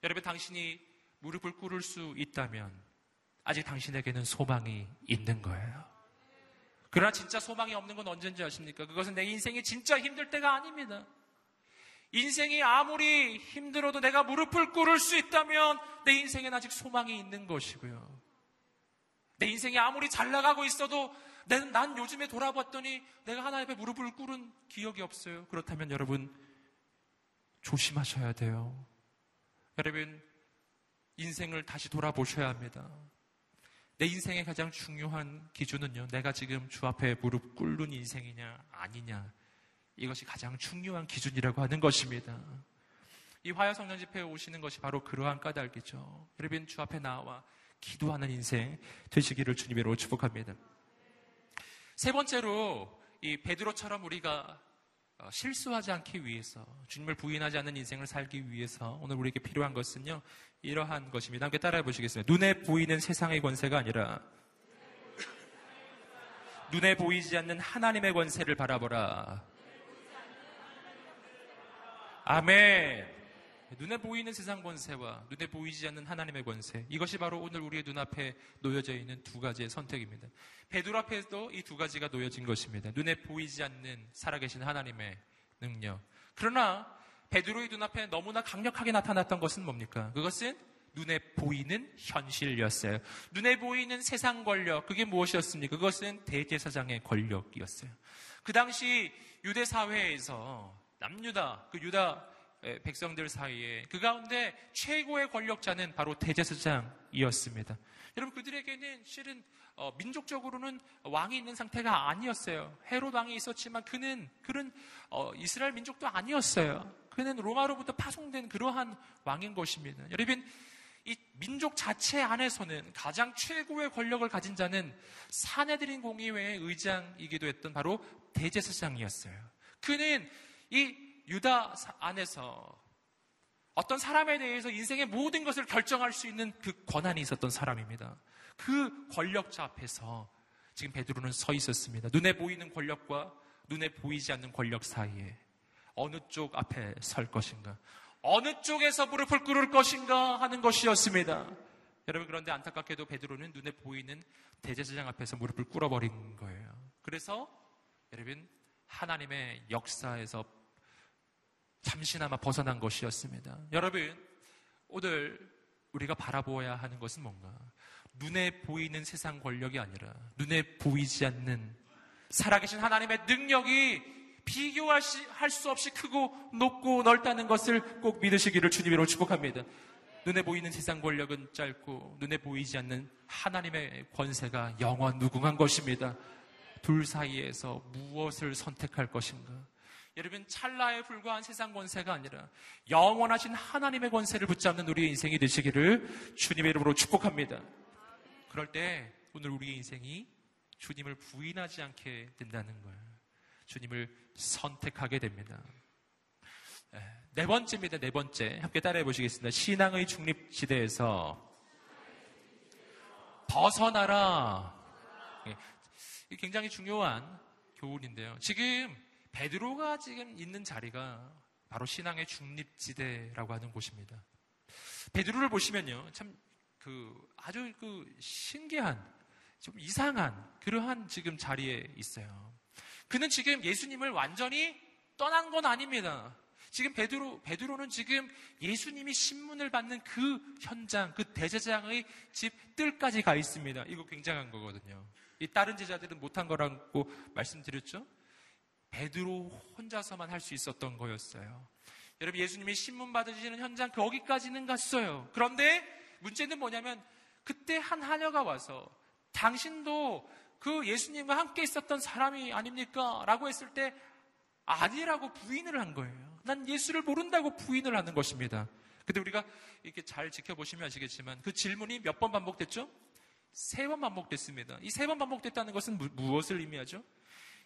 여러분, 당신이 무릎을 꿇을 수 있다면 아직 당신에게는 소망이 있는 거예요. 그러나 진짜 소망이 없는 건 언제인지 아십니까? 그것은 내 인생이 진짜 힘들 때가 아닙니다. 인생이 아무리 힘들어도 내가 무릎을 꿇을 수 있다면 내 인생엔 아직 소망이 있는 것이고요. 내 인생이 아무리 잘 나가고 있어도 난 요즘에 돌아봤더니 내가 하나님 앞에 무릎을 꿇은 기억이 없어요. 그렇다면 여러분 조심하셔야 돼요. 여러분 인생을 다시 돌아보셔야 합니다. 내 인생의 가장 중요한 기준은요. 내가 지금 주 앞에 무릎 꿇는 인생이냐 아니냐 이것이 가장 중요한 기준이라고 하는 것입니다. 이 화요 성령 집회에 오시는 것이 바로 그러한 까닭이죠. 여러분 주 앞에 나와 기도하는 인생 되시기를 주님으로 축복합니다. 세 번째로 이 베드로처럼 우리가 어, 실수하지 않기 위해서 주님을 부인하지 않는 인생을 살기 위해서 오늘 우리에게 필요한 것은요 이러한 것입니다. 함께 따라해 보시겠습니다. 눈에 보이는 세상의 권세가 아니라 눈에 보이지 않는 하나님의 권세를 바라보라. 아멘. 눈에 보이는 세상 권세와 눈에 보이지 않는 하나님의 권세. 이것이 바로 오늘 우리의 눈앞에 놓여져 있는 두 가지의 선택입니다. 베드로 앞에도 이 두 가지가 놓여진 것입니다. 눈에 보이지 않는 살아계신 하나님의 능력. 그러나 베드로의 눈앞에 너무나 강력하게 나타났던 것은 뭡니까? 그것은 눈에 보이는 현실이었어요. 눈에 보이는 세상 권력, 그게 무엇이었습니까? 그것은 대제사장의 권력이었어요. 그 당시 유대 사회에서 남유다, 그 유다 백성들 사이에 그 가운데 최고의 권력자는 바로 대제사장이었습니다. 여러분 그들에게는 실은 어, 민족적으로는 왕이 있는 상태가 아니었어요. 헤롯 왕이 있었지만 그는 그런 어, 이스라엘 민족도 아니었어요. 그는 로마로부터 파송된 그러한 왕인 것입니다. 여러분 이 민족 자체 안에서는 가장 최고의 권력을 가진 자는 사내들인 공의회의 의장이기도 했던 바로 대제사장이었어요. 그는 이 유다 안에서 어떤 사람에 대해서 인생의 모든 것을 결정할 수 있는 그 권한이 있었던 사람입니다. 그 권력자 앞에서 지금 베드로는 서 있었습니다. 눈에 보이는 권력과 눈에 보이지 않는 권력 사이에 어느 쪽 앞에 설 것인가, 어느 쪽에서 무릎을 꿇을 것인가 하는 것이었습니다. 여러분 그런데 안타깝게도 베드로는 눈에 보이는 대제사장 앞에서 무릎을 꿇어버린 거예요. 그래서 여러분 하나님의 역사에서 잠시나마 벗어난 것이었습니다. 여러분, 오늘 우리가 바라보아야 하는 것은 뭔가? 눈에 보이는 세상 권력이 아니라 눈에 보이지 않는 살아계신 하나님의 능력이 비교할 수 없이 크고 높고 넓다는 것을 꼭 믿으시기를 주님으로 축복합니다. 눈에 보이는 세상 권력은 짧고 눈에 보이지 않는 하나님의 권세가 영원 무궁한 것입니다. 둘 사이에서 무엇을 선택할 것인가? 여러분 찰나에 불과한 세상 권세가 아니라 영원하신 하나님의 권세를 붙잡는 우리의 인생이 되시기를 주님의 이름으로 축복합니다. 그럴 때 오늘 우리의 인생이 주님을 부인하지 않게 된다는 거예요. 주님을 선택하게 됩니다. 네 번째입니다. 네 번째. 함께 따라해 보시겠습니다. 신앙의 중립지대에서 벗어나라. 예, 굉장히 중요한 교훈인데요. 지금 베드로가 지금 있는 자리가 바로 신앙의 중립지대라고 하는 곳입니다. 베드로를 보시면요. 참 그 아주 그 신기한 좀 이상한 그러한 지금 자리에 있어요. 그는 지금 예수님을 완전히 떠난 건 아닙니다. 지금 베드로, 베드로는 지금 예수님이 신문을 받는 그 현장, 그 대제장의 집 뜰까지 가 있습니다. 이거 굉장한 거거든요. 이 다른 제자들은 못한 거라고 말씀드렸죠? 베드로 혼자서만 할 수 있었던 거였어요. 여러분, 예수님이 신문 받으시는 현장 거기까지는 갔어요. 그런데 문제는 뭐냐면 그때 한 하녀가 와서 당신도 그 예수님과 함께 있었던 사람이 아닙니까? 라고 했을 때 아니라고 부인을 한 거예요. 난 예수를 모른다고 부인을 하는 것입니다. 근데 우리가 이렇게 잘 지켜보시면 아시겠지만 그 질문이 몇 번 반복됐죠? 세 번 반복됐습니다. 이 세 번 반복됐다는 것은 무, 무엇을 의미하죠?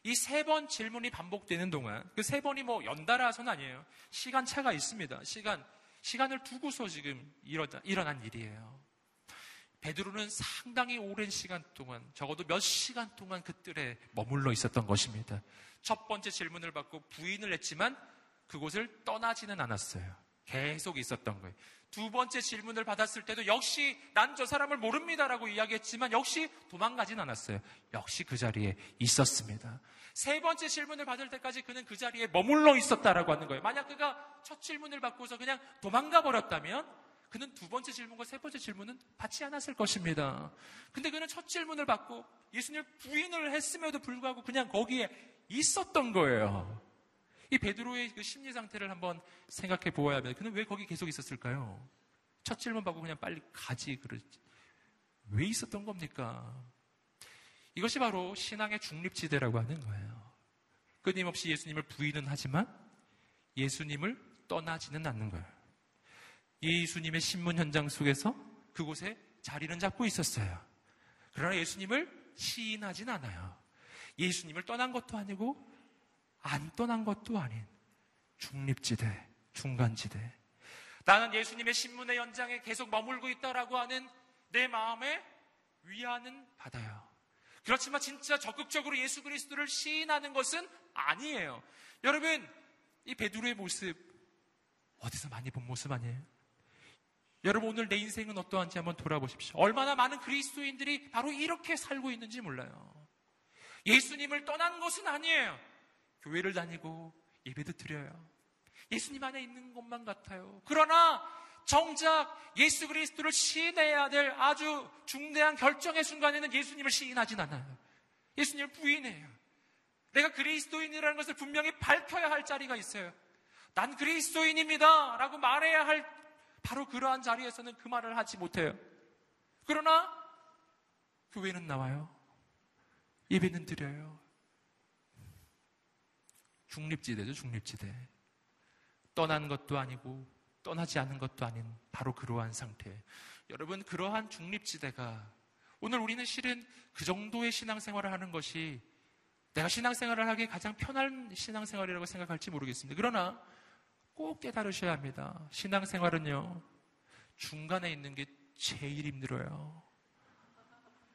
이 세 번 질문이 반복되는 동안 그 세 번이 뭐 연달아서는 아니에요. 시간 차가 있습니다. 시간 시간을 두고서 지금 일어난, 일어난 일이에요. 베드로는 상당히 오랜 시간 동안 적어도 몇 시간 동안 그 뜰에 머물러 있었던 것입니다. 첫 번째 질문을 받고 부인을 했지만 그곳을 떠나지는 않았어요. 계속 있었던 거예요. 두 번째 질문을 받았을 때도 역시 난 저 사람을 모릅니다라고 이야기했지만 역시 도망가진 않았어요. 역시 그 자리에 있었습니다. 세 번째 질문을 받을 때까지 그는 그 자리에 머물러 있었다라고 하는 거예요. 만약 그가 첫 질문을 받고서 그냥 도망가 버렸다면 그는 두 번째 질문과 세 번째 질문은 받지 않았을 것입니다. 근데 그는 첫 질문을 받고 예수님을 부인을 했음에도 불구하고 그냥 거기에 있었던 거예요. 이 베드로의 그 심리 상태를 한번 생각해 보아야 합니다. 그는 왜 거기 계속 있었을까요? 첫 질문 받고 그냥 빨리 가지 그러지. 왜 있었던 겁니까? 이것이 바로 신앙의 중립지대라고 하는 거예요. 끊임없이 예수님을 부인은 하지만 예수님을 떠나지는 않는 거예요. 예수님의 신문 현장 속에서 그곳에 자리는 잡고 있었어요. 그러나 예수님을 시인하진 않아요. 예수님을 떠난 것도 아니고 안 떠난 것도 아닌 중립지대, 중간지대. 나는 예수님의 신문의 연장에 계속 머물고 있다라고 하는 내 마음에 위안은 받아요. 그렇지만 진짜 적극적으로 예수 그리스도를 시인하는 것은 아니에요. 여러분, 이 베드로의 모습 어디서 많이 본 모습 아니에요? 여러분 오늘 내 인생은 어떠한지 한번 돌아보십시오. 얼마나 많은 그리스도인들이 바로 이렇게 살고 있는지 몰라요. 예수님을 떠난 것은 아니에요. 교회를 다니고 예배도 드려요. 예수님 안에 있는 것만 같아요. 그러나 정작 예수 그리스도를 시인해야 될 아주 중대한 결정의 순간에는 예수님을 시인하진 않아요. 예수님을 부인해요. 내가 그리스도인이라는 것을 분명히 밝혀야 할 자리가 있어요. 난 그리스도인입니다. 라고 말해야 할 바로 그러한 자리에서는 그 말을 하지 못해요. 그러나 교회는 나와요. 예배는 드려요. 중립지대죠, 중립지대. 떠난 것도 아니고 떠나지 않은 것도 아닌 바로 그러한 상태. 여러분, 그러한 중립지대가 오늘 우리는 실은 그 정도의 신앙생활을 하는 것이 내가 신앙생활을 하기 가장 편한 신앙생활이라고 생각할지 모르겠습니다. 그러나 꼭 깨달으셔야 합니다. 신앙생활은요, 중간에 있는 게 제일 힘들어요.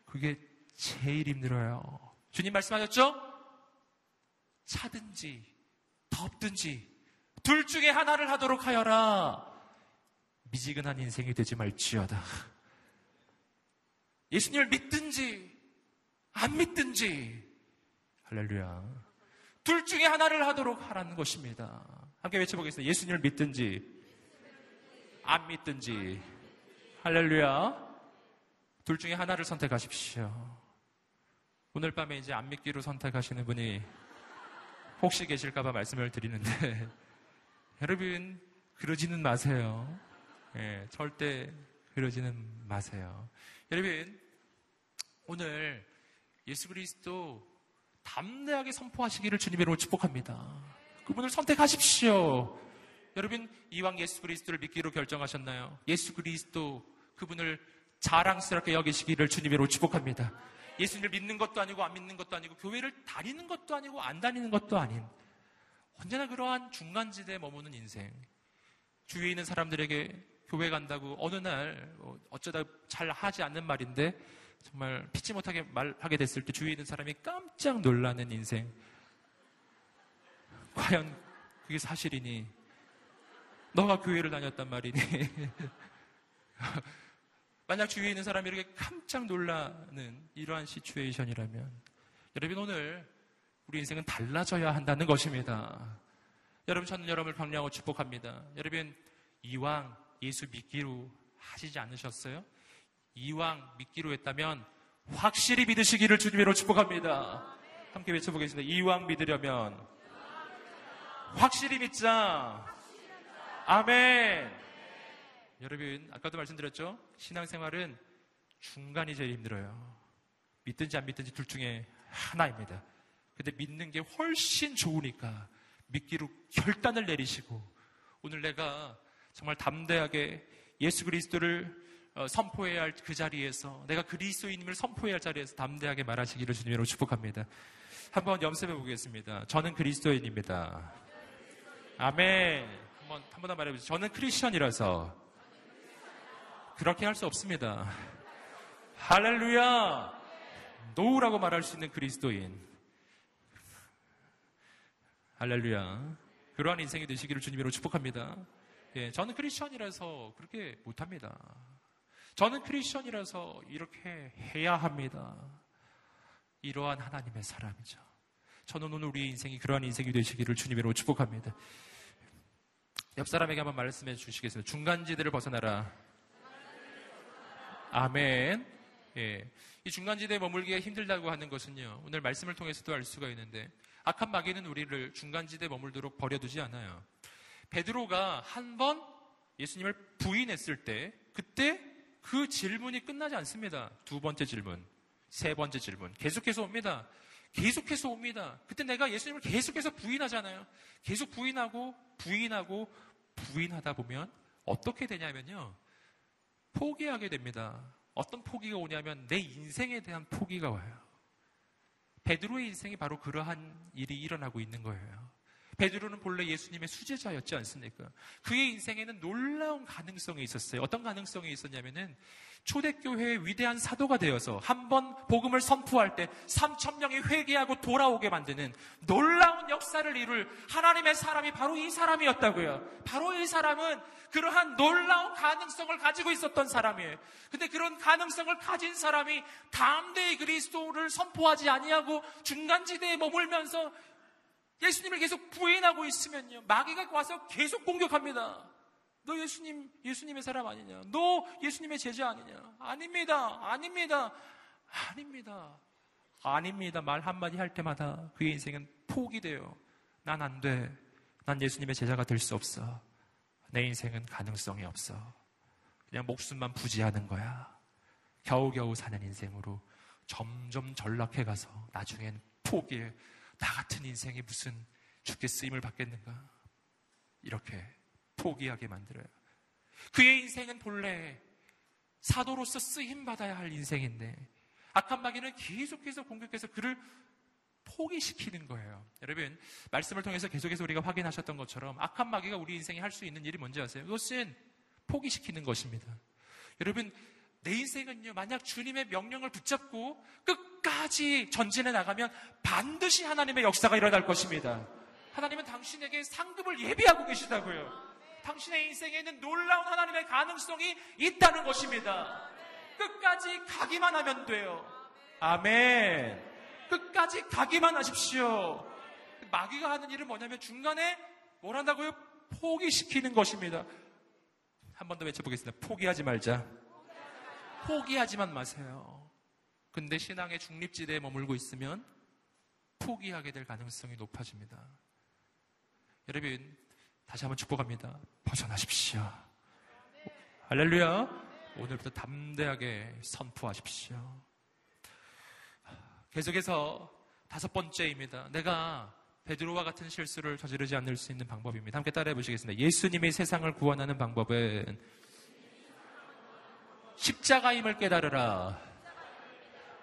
그게 제일 힘들어요. 주님 말씀하셨죠? 차든지 덥든지 둘 중에 하나를 하도록 하여라. 미지근한 인생이 되지 말지어다. 예수님을 믿든지 안 믿든지 할렐루야. 둘 중에 하나를 하도록 하라는 것입니다. 함께 외쳐보겠습니다. 예수님을 믿든지 안 믿든지 할렐루야. 둘 중에 하나를 선택하십시오. 오늘 밤에 이제 안 믿기로 선택하시는 분이 혹시 계실까봐 말씀을 드리는데 여러분 그러지는 마세요. 예, 절대 그러지는 마세요. 여러분 오늘 예수 그리스도 담대하게 선포하시기를 주님으로 축복합니다. 그분을 선택하십시오. 여러분 이왕 예수 그리스도를 믿기로 결정하셨나요? 예수 그리스도 그분을 자랑스럽게 여기시기를 주님으로 축복합니다. 예수님을 믿는 것도 아니고 안 믿는 것도 아니고 교회를 다니는 것도 아니고 안 다니는 것도 아닌 언제나 그러한 중간지대에 머무는 인생. 주위에 있는 사람들에게 교회 간다고 어느 날 어, 어쩌다 잘 하지 않는 말인데 정말 피치 못하게 말하게 됐을 때 주위에 있는 사람이 깜짝 놀라는 인생. 과연 그게 사실이니? 너가 교회를 다녔단 말이니? 만약 주위에 있는 사람이 이렇게 깜짝 놀라는 이러한 시츄에이션이라면 여러분 오늘 우리 인생은 달라져야 한다는 것입니다. 여러분 저는 여러분을 격려하고 축복합니다. 여러분 이왕 예수 믿기로 하시지 않으셨어요? 이왕 믿기로 했다면 확실히 믿으시기를 주님으로 축복합니다. 함께 외쳐보겠습니다. 이왕 믿으려면 확실히 믿자. 아멘. 여러분, 아까도 말씀드렸죠? 신앙생활은 중간이 제일 힘들어요. 믿든지 안 믿든지 둘 중에 하나입니다. 근데 믿는 게 훨씬 좋으니까 믿기로 결단을 내리시고 오늘 내가 정말 담대하게 예수 그리스도를 어, 선포해야 할 그 자리에서 내가 그리스도인임을 선포해야 할 자리에서 담대하게 말하시기를 주님으로 축복합니다. 한번 염습해 보겠습니다. 저는 그리스도인입니다. 아멘. 한번 한번더 말해 보세요. 저는 크리스천이라서 그렇게 할 수 없습니다. 할렐루야! 노우라고 말할 수 있는 그리스도인. 할렐루야. 그러한 인생이 되시기를 주님으로 축복합니다. 예, 저는 크리스천이라서 그렇게 못합니다. 저는 크리스천이라서 이렇게 해야 합니다. 이러한 하나님의 사람이죠. 저는 오늘 우리의 인생이 그러한 인생이 되시기를 주님으로 축복합니다. 옆 사람에게 한번 말씀해 주시겠습니다. 중간지대를 벗어나라. 아멘. 예. 이 중간지대에 머물기가 힘들다고 하는 것은요, 오늘 말씀을 통해서도 알 수가 있는데, 악한 마귀는 우리를 중간지대에 머물도록 버려두지 않아요. 베드로가 한 번 예수님을 부인했을 때, 그때 그 질문이 끝나지 않습니다. 두 번째 질문, 세 번째 질문. 계속해서 옵니다. 계속해서 옵니다. 그때 내가 예수님을 계속해서 부인하잖아요. 계속 부인하고, 부인하고, 부인하다 보면 어떻게 되냐면요. 포기하게 됩니다. 어떤 포기가 오냐면 내 인생에 대한 포기가 와요. 베드로의 인생이 바로 그러한 일이 일어나고 있는 거예요. 베드로는 본래 예수님의 수제자였지 않습니까? 그의 인생에는 놀라운 가능성이 있었어요. 어떤 가능성이 있었냐면은 초대교회의 위대한 사도가 되어서 한 번 복음을 선포할 때 3천 명이 회개하고 돌아오게 만드는 놀라운 역사를 이룰 하나님의 사람이 바로 이 사람이었다고요. 바로 이 사람은 그러한 놀라운 가능성을 가지고 있었던 사람이에요. 근데 그런 가능성을 가진 사람이 담대히 그리스도를 선포하지 아니하고 중간지대에 머물면서 예수님을 계속 부인하고 있으면요. 마귀가 와서 계속 공격합니다. 너 예수님, 예수님의 사람 아니냐? 너 예수님의 제자 아니냐? 아닙니다. 아닙니다. 아닙니다. 아닙니다. 말 한마디 할 때마다 그의 인생은 포기돼요. 난 안 돼. 난 예수님의 제자가 될 수 없어. 내 인생은 가능성이 없어. 그냥 목숨만 부지하는 거야. 겨우겨우 사는 인생으로 점점 전락해 가서 나중엔 포기해. 나 같은 인생이 무슨 죽게 쓰임을 받겠는가? 이렇게 포기하게 만들어요. 그의 인생은 본래 사도로서 쓰임 받아야 할 인생인데 악한 마귀는 계속해서 공격해서 그를 포기시키는 거예요. 여러분, 말씀을 통해서 계속해서 우리가 확인하셨던 것처럼 악한 마귀가 우리 인생에 할 수 있는 일이 뭔지 아세요? 그것은 포기시키는 것입니다. 여러분, 내 인생은요, 만약 주님의 명령을 붙잡고 끝까지 전진해 나가면 반드시 하나님의 역사가 일어날 것입니다. 하나님은 당신에게 상급을 예비하고 계시다고요. 당신의 인생에는 놀라운 하나님의 가능성이 있다는 것입니다. 끝까지 가기만 하면 돼요. 아멘. 끝까지 가기만 하십시오. 마귀가 하는 일은 뭐냐면 중간에 뭘 한다고요? 포기시키는 것입니다. 한 번 더 외쳐보겠습니다. 포기하지 말자. 포기하지만 마세요. 근데 신앙의 중립지대에 머물고 있으면 포기하게 될 가능성이 높아집니다. 여러분, 다시 한번 축복합니다. 벗어나십시오. 할렐루야. 오늘부터 담대하게 선포하십시오. 계속해서 다섯 번째입니다. 내가 베드로와 같은 실수를 저지르지 않을 수 있는 방법입니다. 함께 따라해 보시겠습니다. 예수님이 세상을 구원하는 방법은 십자가임을 깨달으라.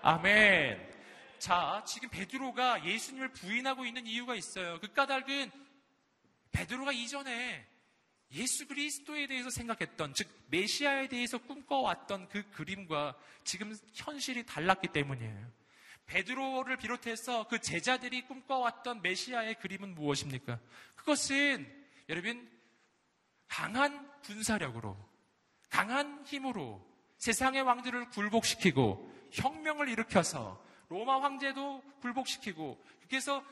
아멘. 자, 지금 베드로가 예수님을 부인하고 있는 이유가 있어요. 그 까닭은 베드로가 이전에 예수 그리스도에 대해서 생각했던, 즉, 메시아에 대해서 꿈꿔왔던 그 그림과 지금 현실이 달랐기 때문이에요. 베드로를 비롯해서 그 제자들이 꿈꿔왔던 메시아의 그림은 무엇입니까? 그것은 여러분 강한 군사력으로 강한 힘으로 세상의 왕들을 굴복시키고 혁명을 일으켜서 로마 황제도 굴복시키고 그래서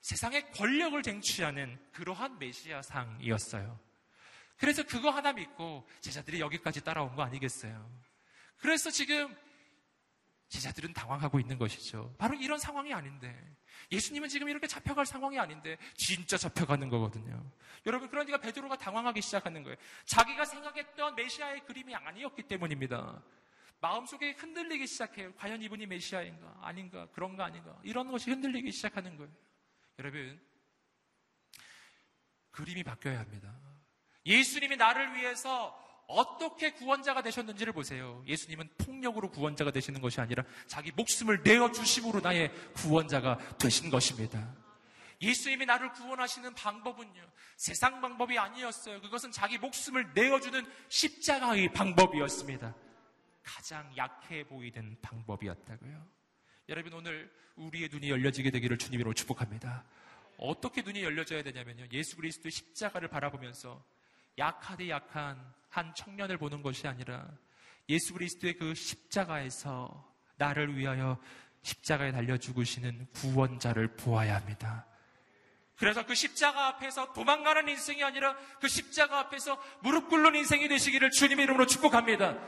세상의 권력을 쟁취하는 그러한 메시아상이었어요. 그래서 그거 하나 믿고 제자들이 여기까지 따라온 거 아니겠어요? 그래서 지금 제자들은 당황하고 있는 것이죠. 바로 이런 상황이 아닌데. 예수님은 지금 이렇게 잡혀갈 상황이 아닌데 진짜 잡혀가는 거거든요. 여러분 그러니까 베드로가 당황하기 시작하는 거예요. 자기가 생각했던 메시아의 그림이 아니었기 때문입니다. 마음속에 흔들리기 시작해요. 과연 이분이 메시아인가 아닌가 그런가 아닌가 이런 것이 흔들리기 시작하는 거예요. 여러분 그림이 바뀌어야 합니다. 예수님이 나를 위해서 어떻게 구원자가 되셨는지를 보세요. 예수님은 폭력으로 구원자가 되시는 것이 아니라 자기 목숨을 내어 주심으로 나의 구원자가 되신 것입니다. 예수님이 나를 구원하시는 방법은요. 세상 방법이 아니었어요. 그것은 자기 목숨을 내어 주는 십자가의 방법이었습니다. 가장 약해 보이는 방법이었다고요. 여러분 오늘 우리의 눈이 열려지게 되기를 주님으로 축복합니다. 어떻게 눈이 열려져야 되냐면요. 예수 그리스도의 십자가를 바라보면서 약하되 약한 한 청년을 보는 것이 아니라 예수 그리스도의 그 십자가에서 나를 위하여 십자가에 달려 죽으시는 구원자를 보아야 합니다. 그래서 그 십자가 앞에서 도망가는 인생이 아니라 그 십자가 앞에서 무릎 꿇는 인생이 되시기를 주님의 이름으로 축복합니다.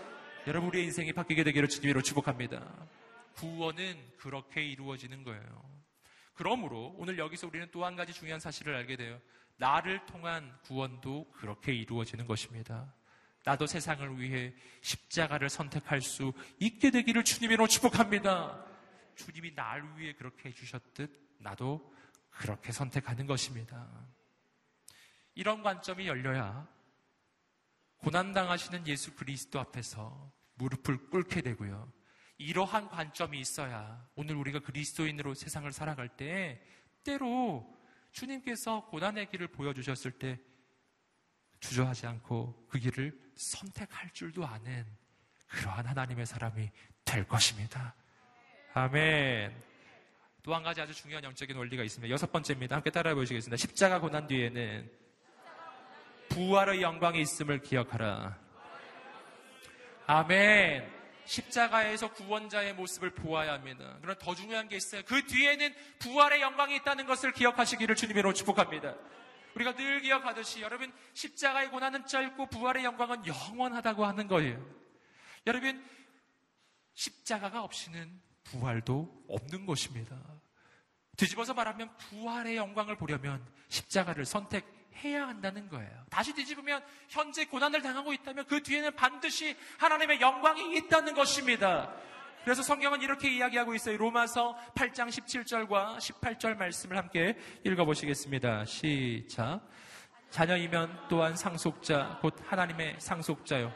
여러분 우리의 인생이 바뀌게 되기를 주님의 이름으로 축복합니다. 구원은 그렇게 이루어지는 거예요. 그러므로 오늘 여기서 우리는 또 한 가지 중요한 사실을 알게 돼요. 나를 통한 구원도 그렇게 이루어지는 것입니다. 나도 세상을 위해 십자가를 선택할 수 있게 되기를 주님으로 축복합니다. 주님이 나를 위해 그렇게 해주셨듯 나도 그렇게 선택하는 것입니다. 이런 관점이 열려야 고난당하시는 예수 그리스도 앞에서 무릎을 꿇게 되고요. 이러한 관점이 있어야 오늘 우리가 그리스도인으로 세상을 살아갈 때 때로 주님께서 고난의 길을 보여주셨을 때 주저하지 않고 그 길을 선택할 줄도 아는 그러한 하나님의 사람이 될 것입니다. 아멘. 또 한 가지 아주 중요한 영적인 원리가 있습니다. 여섯 번째입니다. 함께 따라해 보시겠습니다. 십자가 고난 뒤에는 부활의 영광이 있음을 기억하라. 아멘. 십자가에서 구원자의 모습을 보아야 합니다. 그러나 더 중요한 게 있어요. 그 뒤에는 부활의 영광이 있다는 것을 기억하시기를 주님으로 축복합니다. 우리가 늘 기억하듯이 여러분 십자가의 고난은 짧고 부활의 영광은 영원하다고 하는 거예요. 여러분 십자가가 없이는 부활도 없는 것입니다. 뒤집어서 말하면 부활의 영광을 보려면 십자가를 선택 해야 한다는 거예요. 다시 뒤집으면 현재 고난을 당하고 있다면 그 뒤에는 반드시 하나님의 영광이 있다는 것입니다. 그래서 성경은 이렇게 이야기하고 있어요. 로마서 8장 17절과 18절 말씀을 함께 읽어보시겠습니다. 시작. 자녀이면 또한 상속자, 곧 하나님의 상속자요.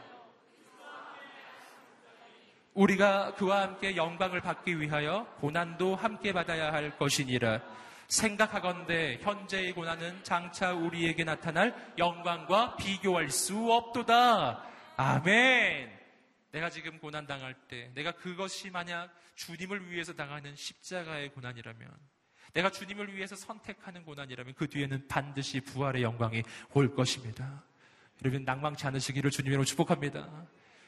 우리가 그와 함께 영광을 받기 위하여 고난도 함께 받아야 할 것이니라. 생각하건대 현재의 고난은 장차 우리에게 나타날 영광과 비교할 수 없도다. 아멘. 내가 지금 고난 당할 때, 내가 그것이 만약 주님을 위해서 당하는 십자가의 고난이라면, 내가 주님을 위해서 선택하는 고난이라면 그 뒤에는 반드시 부활의 영광이 올 것입니다. 여러분 낭망치 않으시기를 주님으로 축복합니다.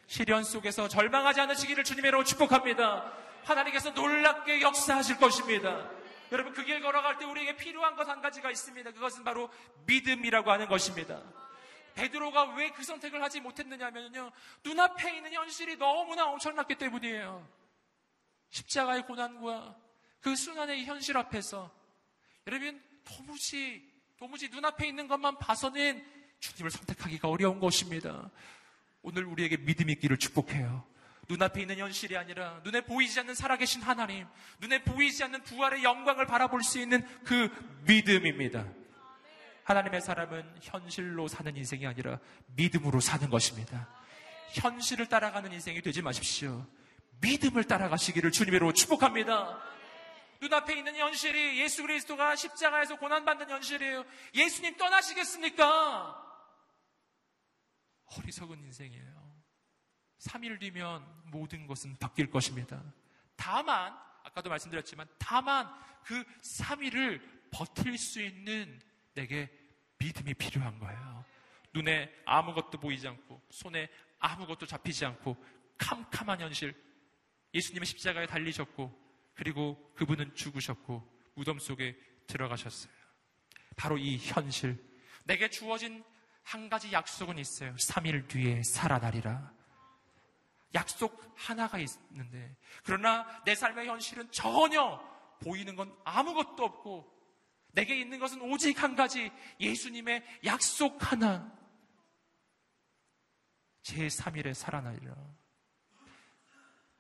시련 속에서 절망하지 않으시기를 주님으로 축복합니다. 하나님께서 놀랍게 역사하실 것입니다. 여러분 그 길 걸어갈 때 우리에게 필요한 것 한 가지가 있습니다. 그것은 바로 믿음이라고 하는 것입니다. 베드로가 왜 그 선택을 하지 못했느냐면요. 눈앞에 있는 현실이 너무나 엄청났기 때문이에요. 십자가의 고난과 그 순환의 현실 앞에서 여러분 도무지 도무지 눈앞에 있는 것만 봐서는 주님을 선택하기가 어려운 것입니다. 오늘 우리에게 믿음 있기를 축복해요. 눈앞에 있는 현실이 아니라 눈에 보이지 않는 살아계신 하나님, 눈에 보이지 않는 부활의 영광을 바라볼 수 있는 그 믿음입니다. 하나님의 사람은 현실로 사는 인생이 아니라 믿음으로 사는 것입니다. 현실을 따라가는 인생이 되지 마십시오. 믿음을 따라가시기를 주님으로 축복합니다. 눈앞에 있는 현실이 예수 그리스도가 십자가에서 고난받는 현실이에요. 예수님 떠나시겠습니까? 어리석은 인생이에요. 3일 뒤면 모든 것은 바뀔 것입니다. 다만, 아까도 말씀드렸지만, 다만 그 3일을 버틸 수 있는 내게 믿음이 필요한 거예요. 눈에 아무것도 보이지 않고, 손에 아무것도 잡히지 않고, 캄캄한 현실. 예수님의 십자가에 달리셨고, 그리고 그분은 죽으셨고, 무덤 속에 들어가셨어요. 바로 이 현실. 내게 주어진 한 가지 약속은 있어요. 3일 뒤에 살아나리라. 약속 하나가 있는데, 그러나 내 삶의 현실은 전혀 보이는 건 아무것도 없고, 내게 있는 것은 오직 한 가지, 예수님의 약속 하나. 제 3일에 살아나리라.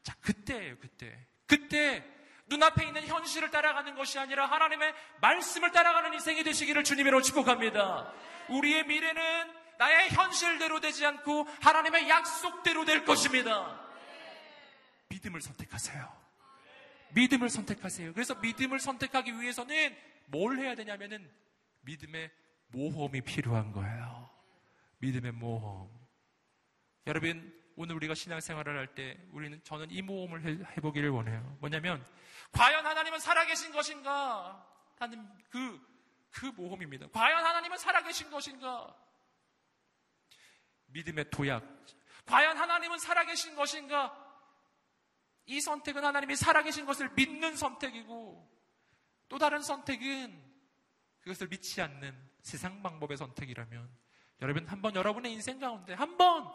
자, 그때예요, 그때. 그때 눈앞에 있는 현실을 따라가는 것이 아니라 하나님의 말씀을 따라가는 인생이 되시기를 주님으로 축복합니다. 우리의 미래는 나의 현실대로 되지 않고 하나님의 약속대로 될 것입니다. 믿음을 선택하세요. 믿음을 선택하세요. 그래서 믿음을 선택하기 위해서는 뭘 해야 되냐면은 믿음의 모험이 필요한 거예요. 믿음의 모험. 여러분, 오늘 우리가 신앙생활을 할 때 우리는 저는 이 모험을 해, 보기를 원해요. 뭐냐면 과연 하나님은 살아계신 것인가 하는 그, 그 모험입니다. 과연 하나님은 살아계신 것인가? 믿음의 도약. 과연 하나님은 살아계신 것인가? 이 선택은 하나님이 살아계신 것을 믿는 선택이고 또 다른 선택은 그것을 믿지 않는 세상 방법의 선택이라면 여러분 한번 여러분의 인생 가운데 한번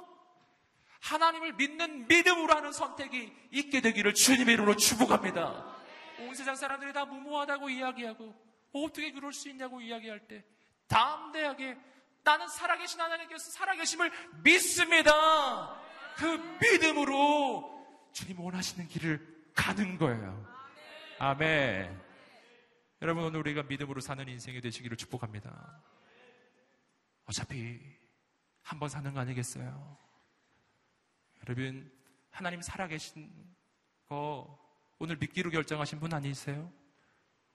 하나님을 믿는 믿음으로 하는 선택이 있게 되기를 주님의 이름으로 축복합니다. 온 세상 사람들이 다 무모하다고 이야기하고 어떻게 그럴 수 있냐고 이야기할 때 담대하게 나는 살아계신 하나님께서 살아계심을 믿습니다. 그 믿음으로 주님 원하시는 길을 가는 거예요. 아멘. 여러분 오늘 우리가 믿음으로 사는 인생이 되시기를 축복합니다. 어차피 한 번 사는 거 아니겠어요? 여러분 하나님 살아계신 거 오늘 믿기로 결정하신 분 아니세요?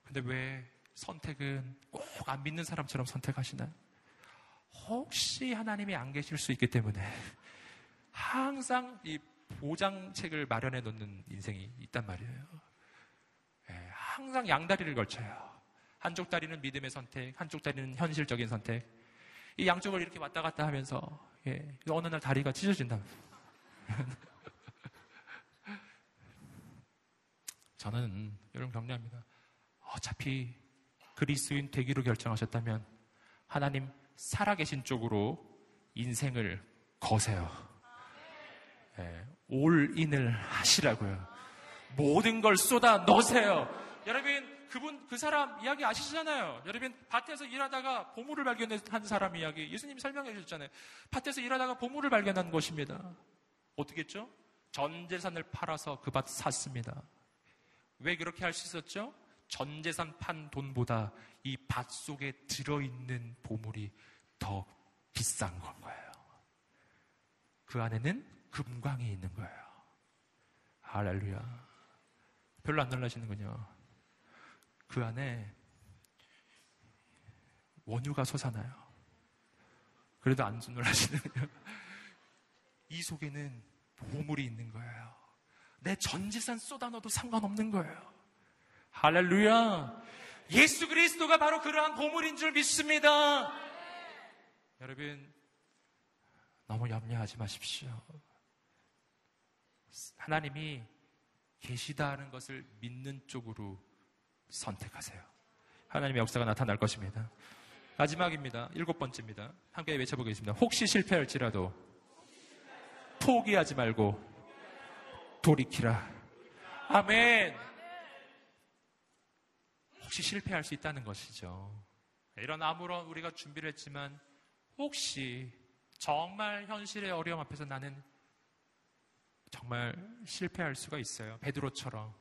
근데 왜 선택은 꼭 안 믿는 사람처럼 선택하시나요? 혹시 하나님이 안 계실 수 있기 때문에 항상 이 보장책을 마련해 놓는 인생이 있단 말이에요. 예, 항상 양다리를 걸쳐요. 한쪽 다리는 믿음의 선택, 한쪽 다리는 현실적인 선택. 이 양쪽을 이렇게 왔다 갔다 하면서 예, 어느 날 다리가 찢어진다. 저는 여러분 격려합니다. 어차피 그리스인 되기로 결정하셨다면 하나님 살아계신 쪽으로 인생을 거세요. 네, 올인을 하시라고요. 모든 걸 쏟아 넣으세요. 여러분 그분 그 사람 이야기 아시잖아요. 여러분 밭에서 일하다가 보물을 발견한 사람 이야기 예수님 설명해 주셨잖아요. 밭에서 일하다가 보물을 발견한 것입니다. 어떻게 했죠? 전 재산을 팔아서 그 밭 샀습니다. 왜 그렇게 할 수 있었죠? 전 재산 판 돈보다 이 밭 속에 들어있는 보물이 더 비싼 건 거예요. 그 안에는 금광이 있는 거예요. 할렐루야. 별로 안 놀라시는군요. 그 안에 원유가 솟아나요. 그래도 안 놀라시는군요. 이 속에는 보물이 있는 거예요. 내 전 재산 쏟아 넣어도 상관없는 거예요. 할렐루야. 예수 그리스도가 바로 그러한 보물인 줄 믿습니다. 여러분, 너무 염려하지 마십시오. 하나님이 계시다 하는 것을 믿는 쪽으로 선택하세요. 하나님의 역사가 나타날 것입니다. 마지막입니다. 일곱 번째입니다. 함께 외쳐보겠습니다. 혹시 실패할지라도 포기하지 말고 돌이키라. 아멘. 혹시 실패할 수 있다는 것이죠. 이런 아무런 우리가 준비를 했지만 혹시 정말 현실의 어려움 앞에서 나는 정말 실패할 수가 있어요. 베드로처럼.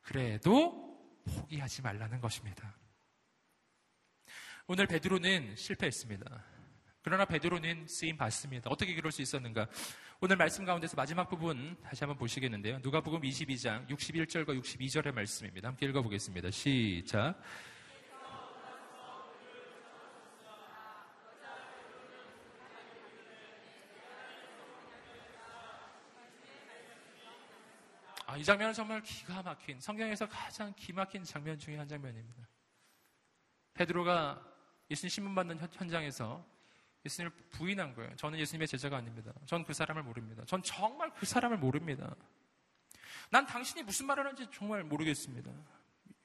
그래도 포기하지 말라는 것입니다. 오늘 베드로는 실패했습니다. 그러나 베드로는 쓰임 받습니다. 어떻게 그럴 수 있었는가? 오늘 말씀 가운데서 마지막 부분 다시 한번 보시겠는데요. 누가복음 22장 61절과 62절의 말씀입니다. 함께 읽어보겠습니다. 시작. 아, 이 장면은 정말 기가 막힌 성경에서 가장 기막힌 장면 중의 한 장면입니다. 베드로가 예수님 신문 받는 현장에서 예수님을 부인한 거예요. 저는 예수님의 제자가 아닙니다. 전 그 사람을 모릅니다. 전 정말 그 사람을 모릅니다. 난 당신이 무슨 말 하는지 정말 모르겠습니다.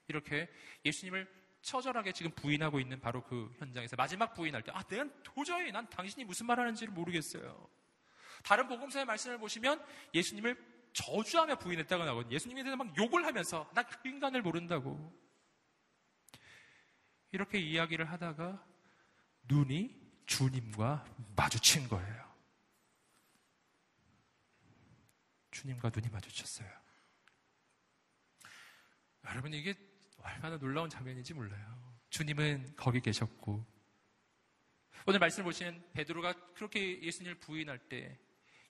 이렇게 예수님을 처절하게 지금 부인하고 있는 바로 그 현장에서 마지막 부인할 때, 아, 내가 도저히 난 당신이 무슨 말 하는지를 모르겠어요. 다른 복음서의 말씀을 보시면 예수님을 저주하며 부인했다고 나오거든요. 예수님에 대해서 막 욕을 하면서 나 그 인간을 모른다고. 이렇게 이야기를 하다가 눈이 주님과 마주친 거예요. 주님과 눈이 마주쳤어요. 여러분 이게 얼마나 놀라운 장면인지 몰라요. 주님은 거기 계셨고 오늘 말씀을 보시는 베드로가 그렇게 예수님을 부인할 때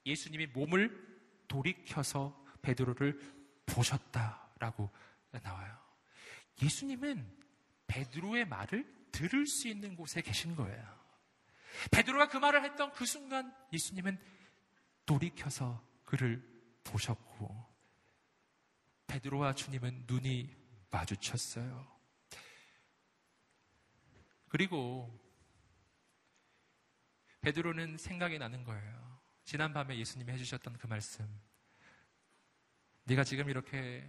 예수님이 몸을 돌이켜서 베드로를 보셨다라고 나와요. 예수님은 베드로의 말을 들을 수 있는 곳에 계신 거예요. 베드로가 그 말을 했던 그 순간 예수님은 돌이켜서 그를 보셨고 베드로와 주님은 눈이 마주쳤어요. 그리고 베드로는 생각이 나는 거예요. 지난 밤에 예수님이 해주셨던 그 말씀. 네가 지금 이렇게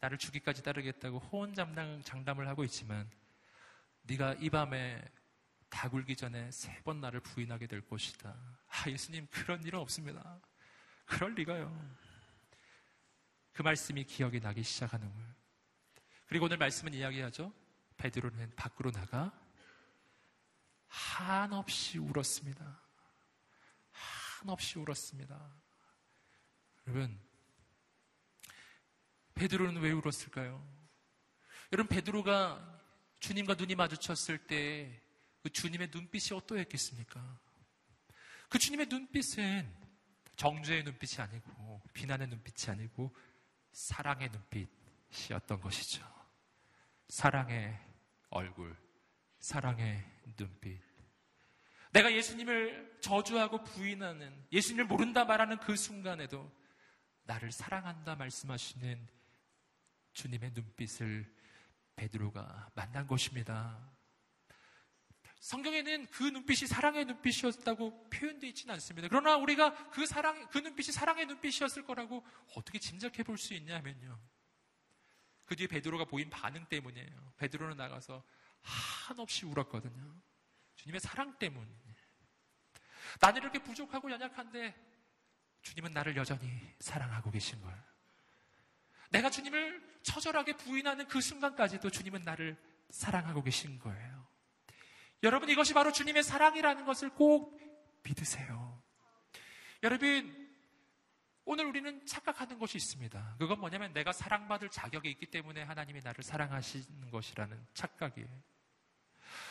나를 죽이까지 따르겠다고 호언장담 장담을 하고 있지만 네가 이 밤에 다 굴기 전에 세 번 나를 부인하게 될 것이다. 아, 예수님, 그런 일은 없습니다. 그럴 리가요. 그 말씀이 기억이 나기 시작하는 거예요. 그리고 오늘 말씀은 이야기하죠. 베드로는 밖으로 나가 한없이 울었습니다. 한없이 울었습니다. 여러분, 베드로는 왜 울었을까요? 여러분, 베드로가 주님과 눈이 마주쳤을 때 그 주님의 눈빛이 어떠했겠습니까? 그 주님의 눈빛은 정죄의 눈빛이 아니고 비난의 눈빛이 아니고 사랑의 눈빛이었던 것이죠. 사랑의 얼굴, 사랑의 눈빛. 내가 예수님을 저주하고 부인하는 예수님을 모른다 말하는 그 순간에도 나를 사랑한다 말씀하시는 주님의 눈빛을 베드로가 만난 것입니다. 성경에는 그 눈빛이 사랑의 눈빛이었다고 표현되어 있지는 않습니다. 그러나 우리가 그 사랑, 그 눈빛이 사랑의 눈빛이었을 거라고 어떻게 짐작해 볼 수 있냐면요. 그 뒤에 베드로가 보인 반응 때문이에요. 베드로는 나가서 한없이 울었거든요. 주님의 사랑 때문. 나는 이렇게 부족하고 연약한데 주님은 나를 여전히 사랑하고 계신 거예요. 내가 주님을 처절하게 부인하는 그 순간까지도 주님은 나를 사랑하고 계신 거예요. 여러분 이것이 바로 주님의 사랑이라는 것을 꼭 믿으세요. 여러분 오늘 우리는 착각하는 것이 있습니다. 그건 뭐냐면 내가 사랑받을 자격이 있기 때문에 하나님이 나를 사랑하시는 것이라는 착각이에요.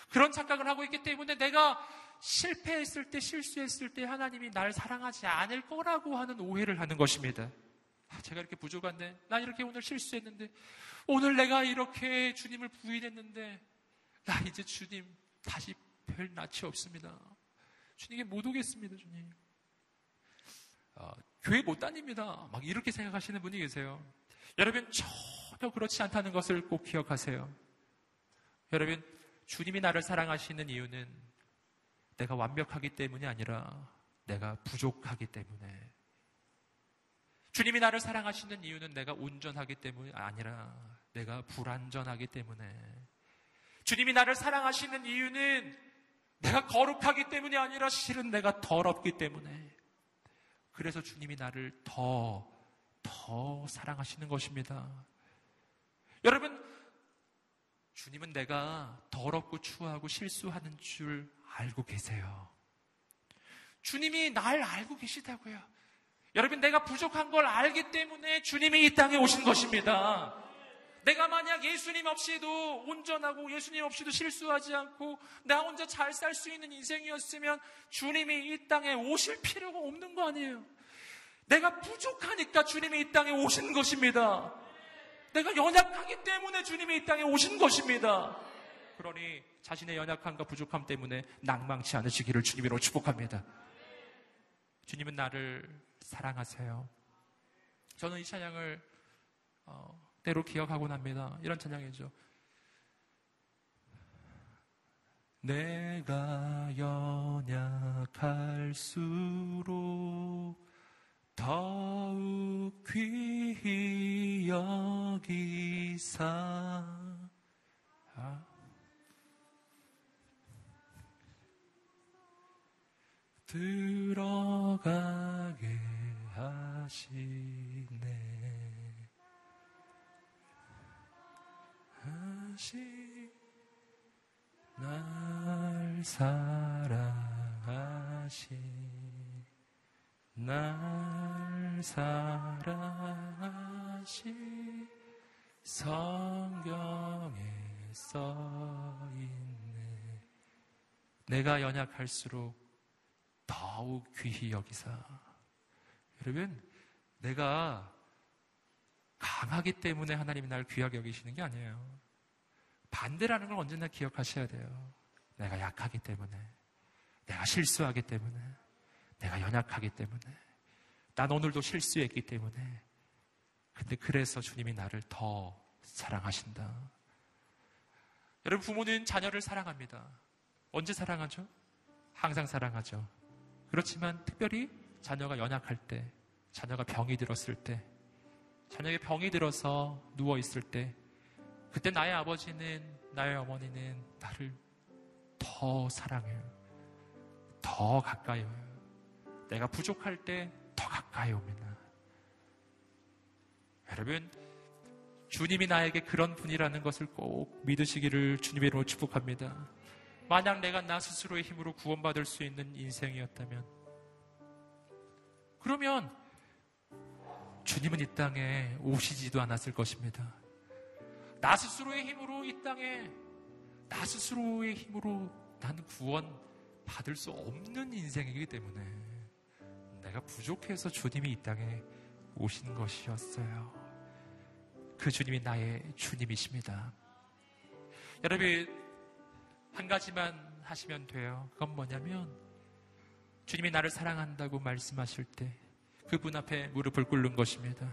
그런 착각을 하고 있기 때문에 내가 실패했을 때, 실수했을 때 하나님이 나를 사랑하지 않을 거라고 하는 오해를 하는 것입니다. 아, 제가 이렇게 부족한데, 난 이렇게 오늘 실수했는데, 오늘 내가 이렇게 주님을 부인했는데, 나 이제 주님 다시 별 낯이 없습니다. 주님께 못 오겠습니다, 주님. 어, 교회 못 다닙니다. 막 이렇게 생각하시는 분이 계세요. 여러분, 전혀 그렇지 않다는 것을 꼭 기억하세요. 여러분, 주님이 나를 사랑하시는 이유는 내가 완벽하기 때문이 아니라 내가 부족하기 때문에 주님이 나를 사랑하시는 이유는 내가 온전하기 때문이 아니라 내가 불완전하기 때문에 주님이 나를 사랑하시는 이유는 내가 거룩하기 때문이 아니라 실은 내가 더럽기 때문에 그래서 주님이 나를 더, 더 사랑하시는 것입니다. 여러분, 주님은 내가 더럽고 추하고 실수하는 줄 알고 계세요. 주님이 날 알고 계시다고요. 여러분, 내가 부족한 걸 알기 때문에 주님이 이 땅에 오신 것입니다. 내가 만약 예수님 없이도 온전하고 예수님 없이도 실수하지 않고 나 혼자 잘 살 수 있는 인생이었으면 주님이 이 땅에 오실 필요가 없는 거 아니에요. 내가 부족하니까 주님이 이 땅에 오신 것입니다. 내가 연약하기 때문에 주님이 이 땅에 오신 것입니다. 그러니 자신의 연약함과 부족함 때문에 낭망치 않으시기를 주님으로 축복합니다. 주님은 나를 사랑하세요. 저는 이 찬양을 어, 때로 기억하곤 합니다. 이런 찬양이죠. 내가 연약할수록 더욱 귀히 여기사 아. 들어가게 하시네 하시 날 사랑하시 날 사랑하시 성경에 써 있네. 내가 연약할수록 더욱 귀히 여기사. 여러분, 내가 강하기 때문에 하나님이 날 귀하게 여기시는 게 아니에요. 반대라는 걸 언제나 기억하셔야 돼요. 내가 약하기 때문에, 내가 실수하기 때문에, 내가 연약하기 때문에. 난 오늘도 실수했기 때문에. 근데 그래서 주님이 나를 더 사랑하신다. 여러분, 부모는 자녀를 사랑합니다. 언제 사랑하죠? 항상 사랑하죠. 그렇지만 특별히 자녀가 연약할 때, 자녀가 병이 들었을 때, 자녀에게 병이 들어서 누워있을 때, 그때 나의 아버지는, 나의 어머니는 나를 더 사랑해요. 더 가까이 와요. 내가 부족할 때 더 가까이 옵니다. 여러분, 주님이 나에게 그런 분이라는 것을 꼭 믿으시기를 주님의 이름으로 축복합니다. 만약 내가 나 스스로의 힘으로 구원받을 수 있는 인생이었다면, 그러면 주님은 이 땅에 오시지도 않았을 것입니다. 나 스스로의 힘으로 이 땅에, 나 스스로의 힘으로 나는 구원 받을 수 없는 인생이기 때문에, 내가 부족해서 주님이 이 땅에 오신 것이었어요. 그 주님이 나의 주님이십니다. 여러분, 한 가지만 하시면 돼요. 그건 뭐냐면, 주님이 나를 사랑한다고 말씀하실 때, 그분 앞에 무릎을 꿇는 것입니다.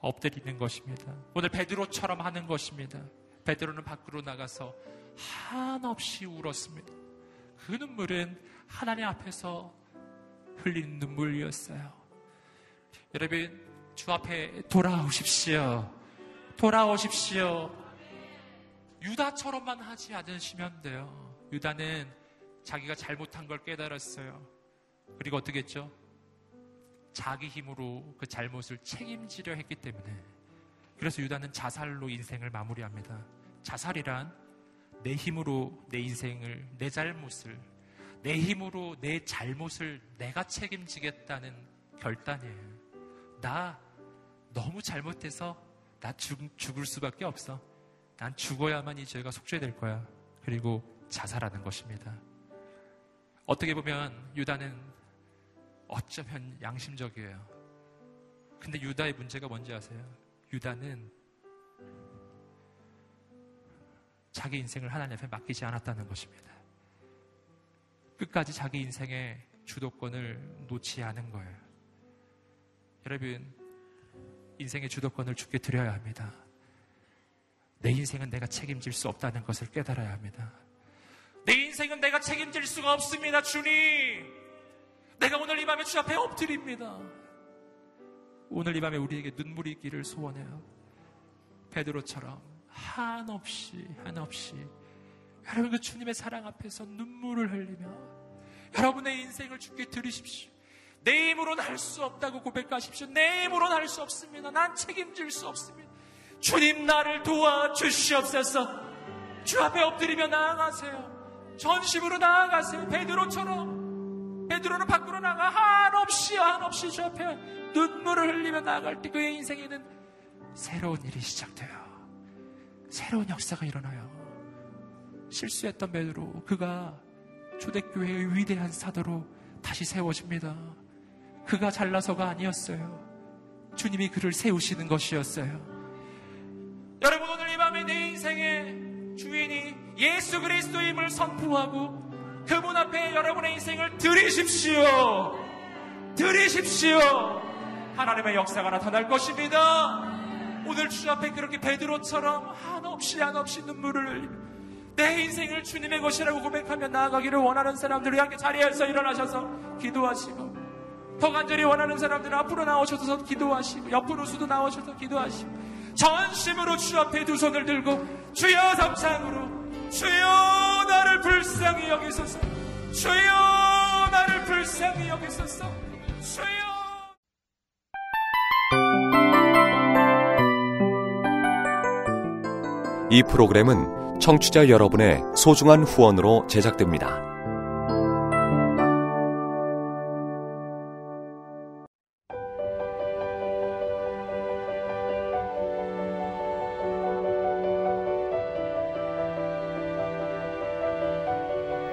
엎드리는 것입니다. 오늘 베드로처럼 하는 것입니다. 베드로는 밖으로 나가서 한없이 울었습니다. 그 눈물은 하나님 앞에서 흘린 눈물이었어요. 여러분, 주 앞에 돌아오십시오. 돌아오십시오. 유다처럼만 하지 않으시면 돼요. 유다는 자기가 잘못한 걸 깨달았어요. 그리고 어떻게 했죠? 자기 힘으로 그 잘못을 책임지려 했기 때문에. 그래서 유다는 자살로 인생을 마무리합니다. 자살이란 내 힘으로 내 인생을, 내 잘못을 내 힘으로 내 잘못을 내가 책임지겠다는 결단이에요. 나 너무 잘못해서 나 죽, 죽을 수밖에 없어. 난 죽어야만 이 죄가 속죄될 거야. 그리고 자살하는 것입니다. 어떻게 보면 유다는 어쩌면 양심적이에요. 근데 유다의 문제가 뭔지 아세요? 유다는 자기 인생을 하나님 앞에 맡기지 않았다는 것입니다. 끝까지 자기 인생의 주도권을 놓지 않은 거예요. 여러분, 인생의 주도권을 주께 드려야 합니다. 내 인생은 내가 책임질 수 없다는 것을 깨달아야 합니다. 내 인생은 내가 책임질 수가 없습니다, 주님. 내가 오늘 이 밤에 주 앞에 엎드립니다. 오늘 이 밤에 우리에게 눈물이 있기를 소원해요. 베드로처럼 한없이 한없이 여러분 그 주님의 사랑 앞에서 눈물을 흘리며 여러분의 인생을 주께 드리십시오. 내 힘으로는 할 수 없다고 고백하십시오. 내 힘으로는 할 수 없습니다. 난 책임질 수 없습니다. 주님 나를 도와주시옵소서. 주 앞에 엎드리며 나아가세요. 전심으로 나아가세요. 베드로처럼. 베드로는 밖으로 나가 한없이 한없이 주 앞에 눈물을 흘리며 나아갈 때 그의 인생에는 새로운 일이 시작돼요. 새로운 역사가 일어나요. 실수했던 베드로 그가 초대교회의 위대한 사도로 다시 세워집니다. 그가 잘나서가 아니었어요. 주님이 그를 세우시는 것이었어요. 여러분 오늘 이 밤에 내 인생의 주인이 예수 그리스도임을 선포하고 그분 앞에 여러분의 인생을 드리십시오. 드리십시오. 하나님의 역사가 나타날 것입니다. 오늘 주 앞에 그렇게 베드로처럼 한없이 한없이 눈물을 내 인생을 주님의 것이라고 고백하며 나아가기를 원하는 사람들이 함께 자리에서 일어나셔서 기도하시고 더 간절히 원하는 사람들은 앞으로 나오셔서 기도하시고 옆으로 수도 나오셔서 기도하시고 전심으로 주 앞에 두 손을 들고 주여 삼상으로 주여 나를 불쌍히 여기소서. 주여 나를 불쌍히 여기소서. 주여. 이 프로그램은 청취자 여러분의 소중한 후원으로 제작됩니다.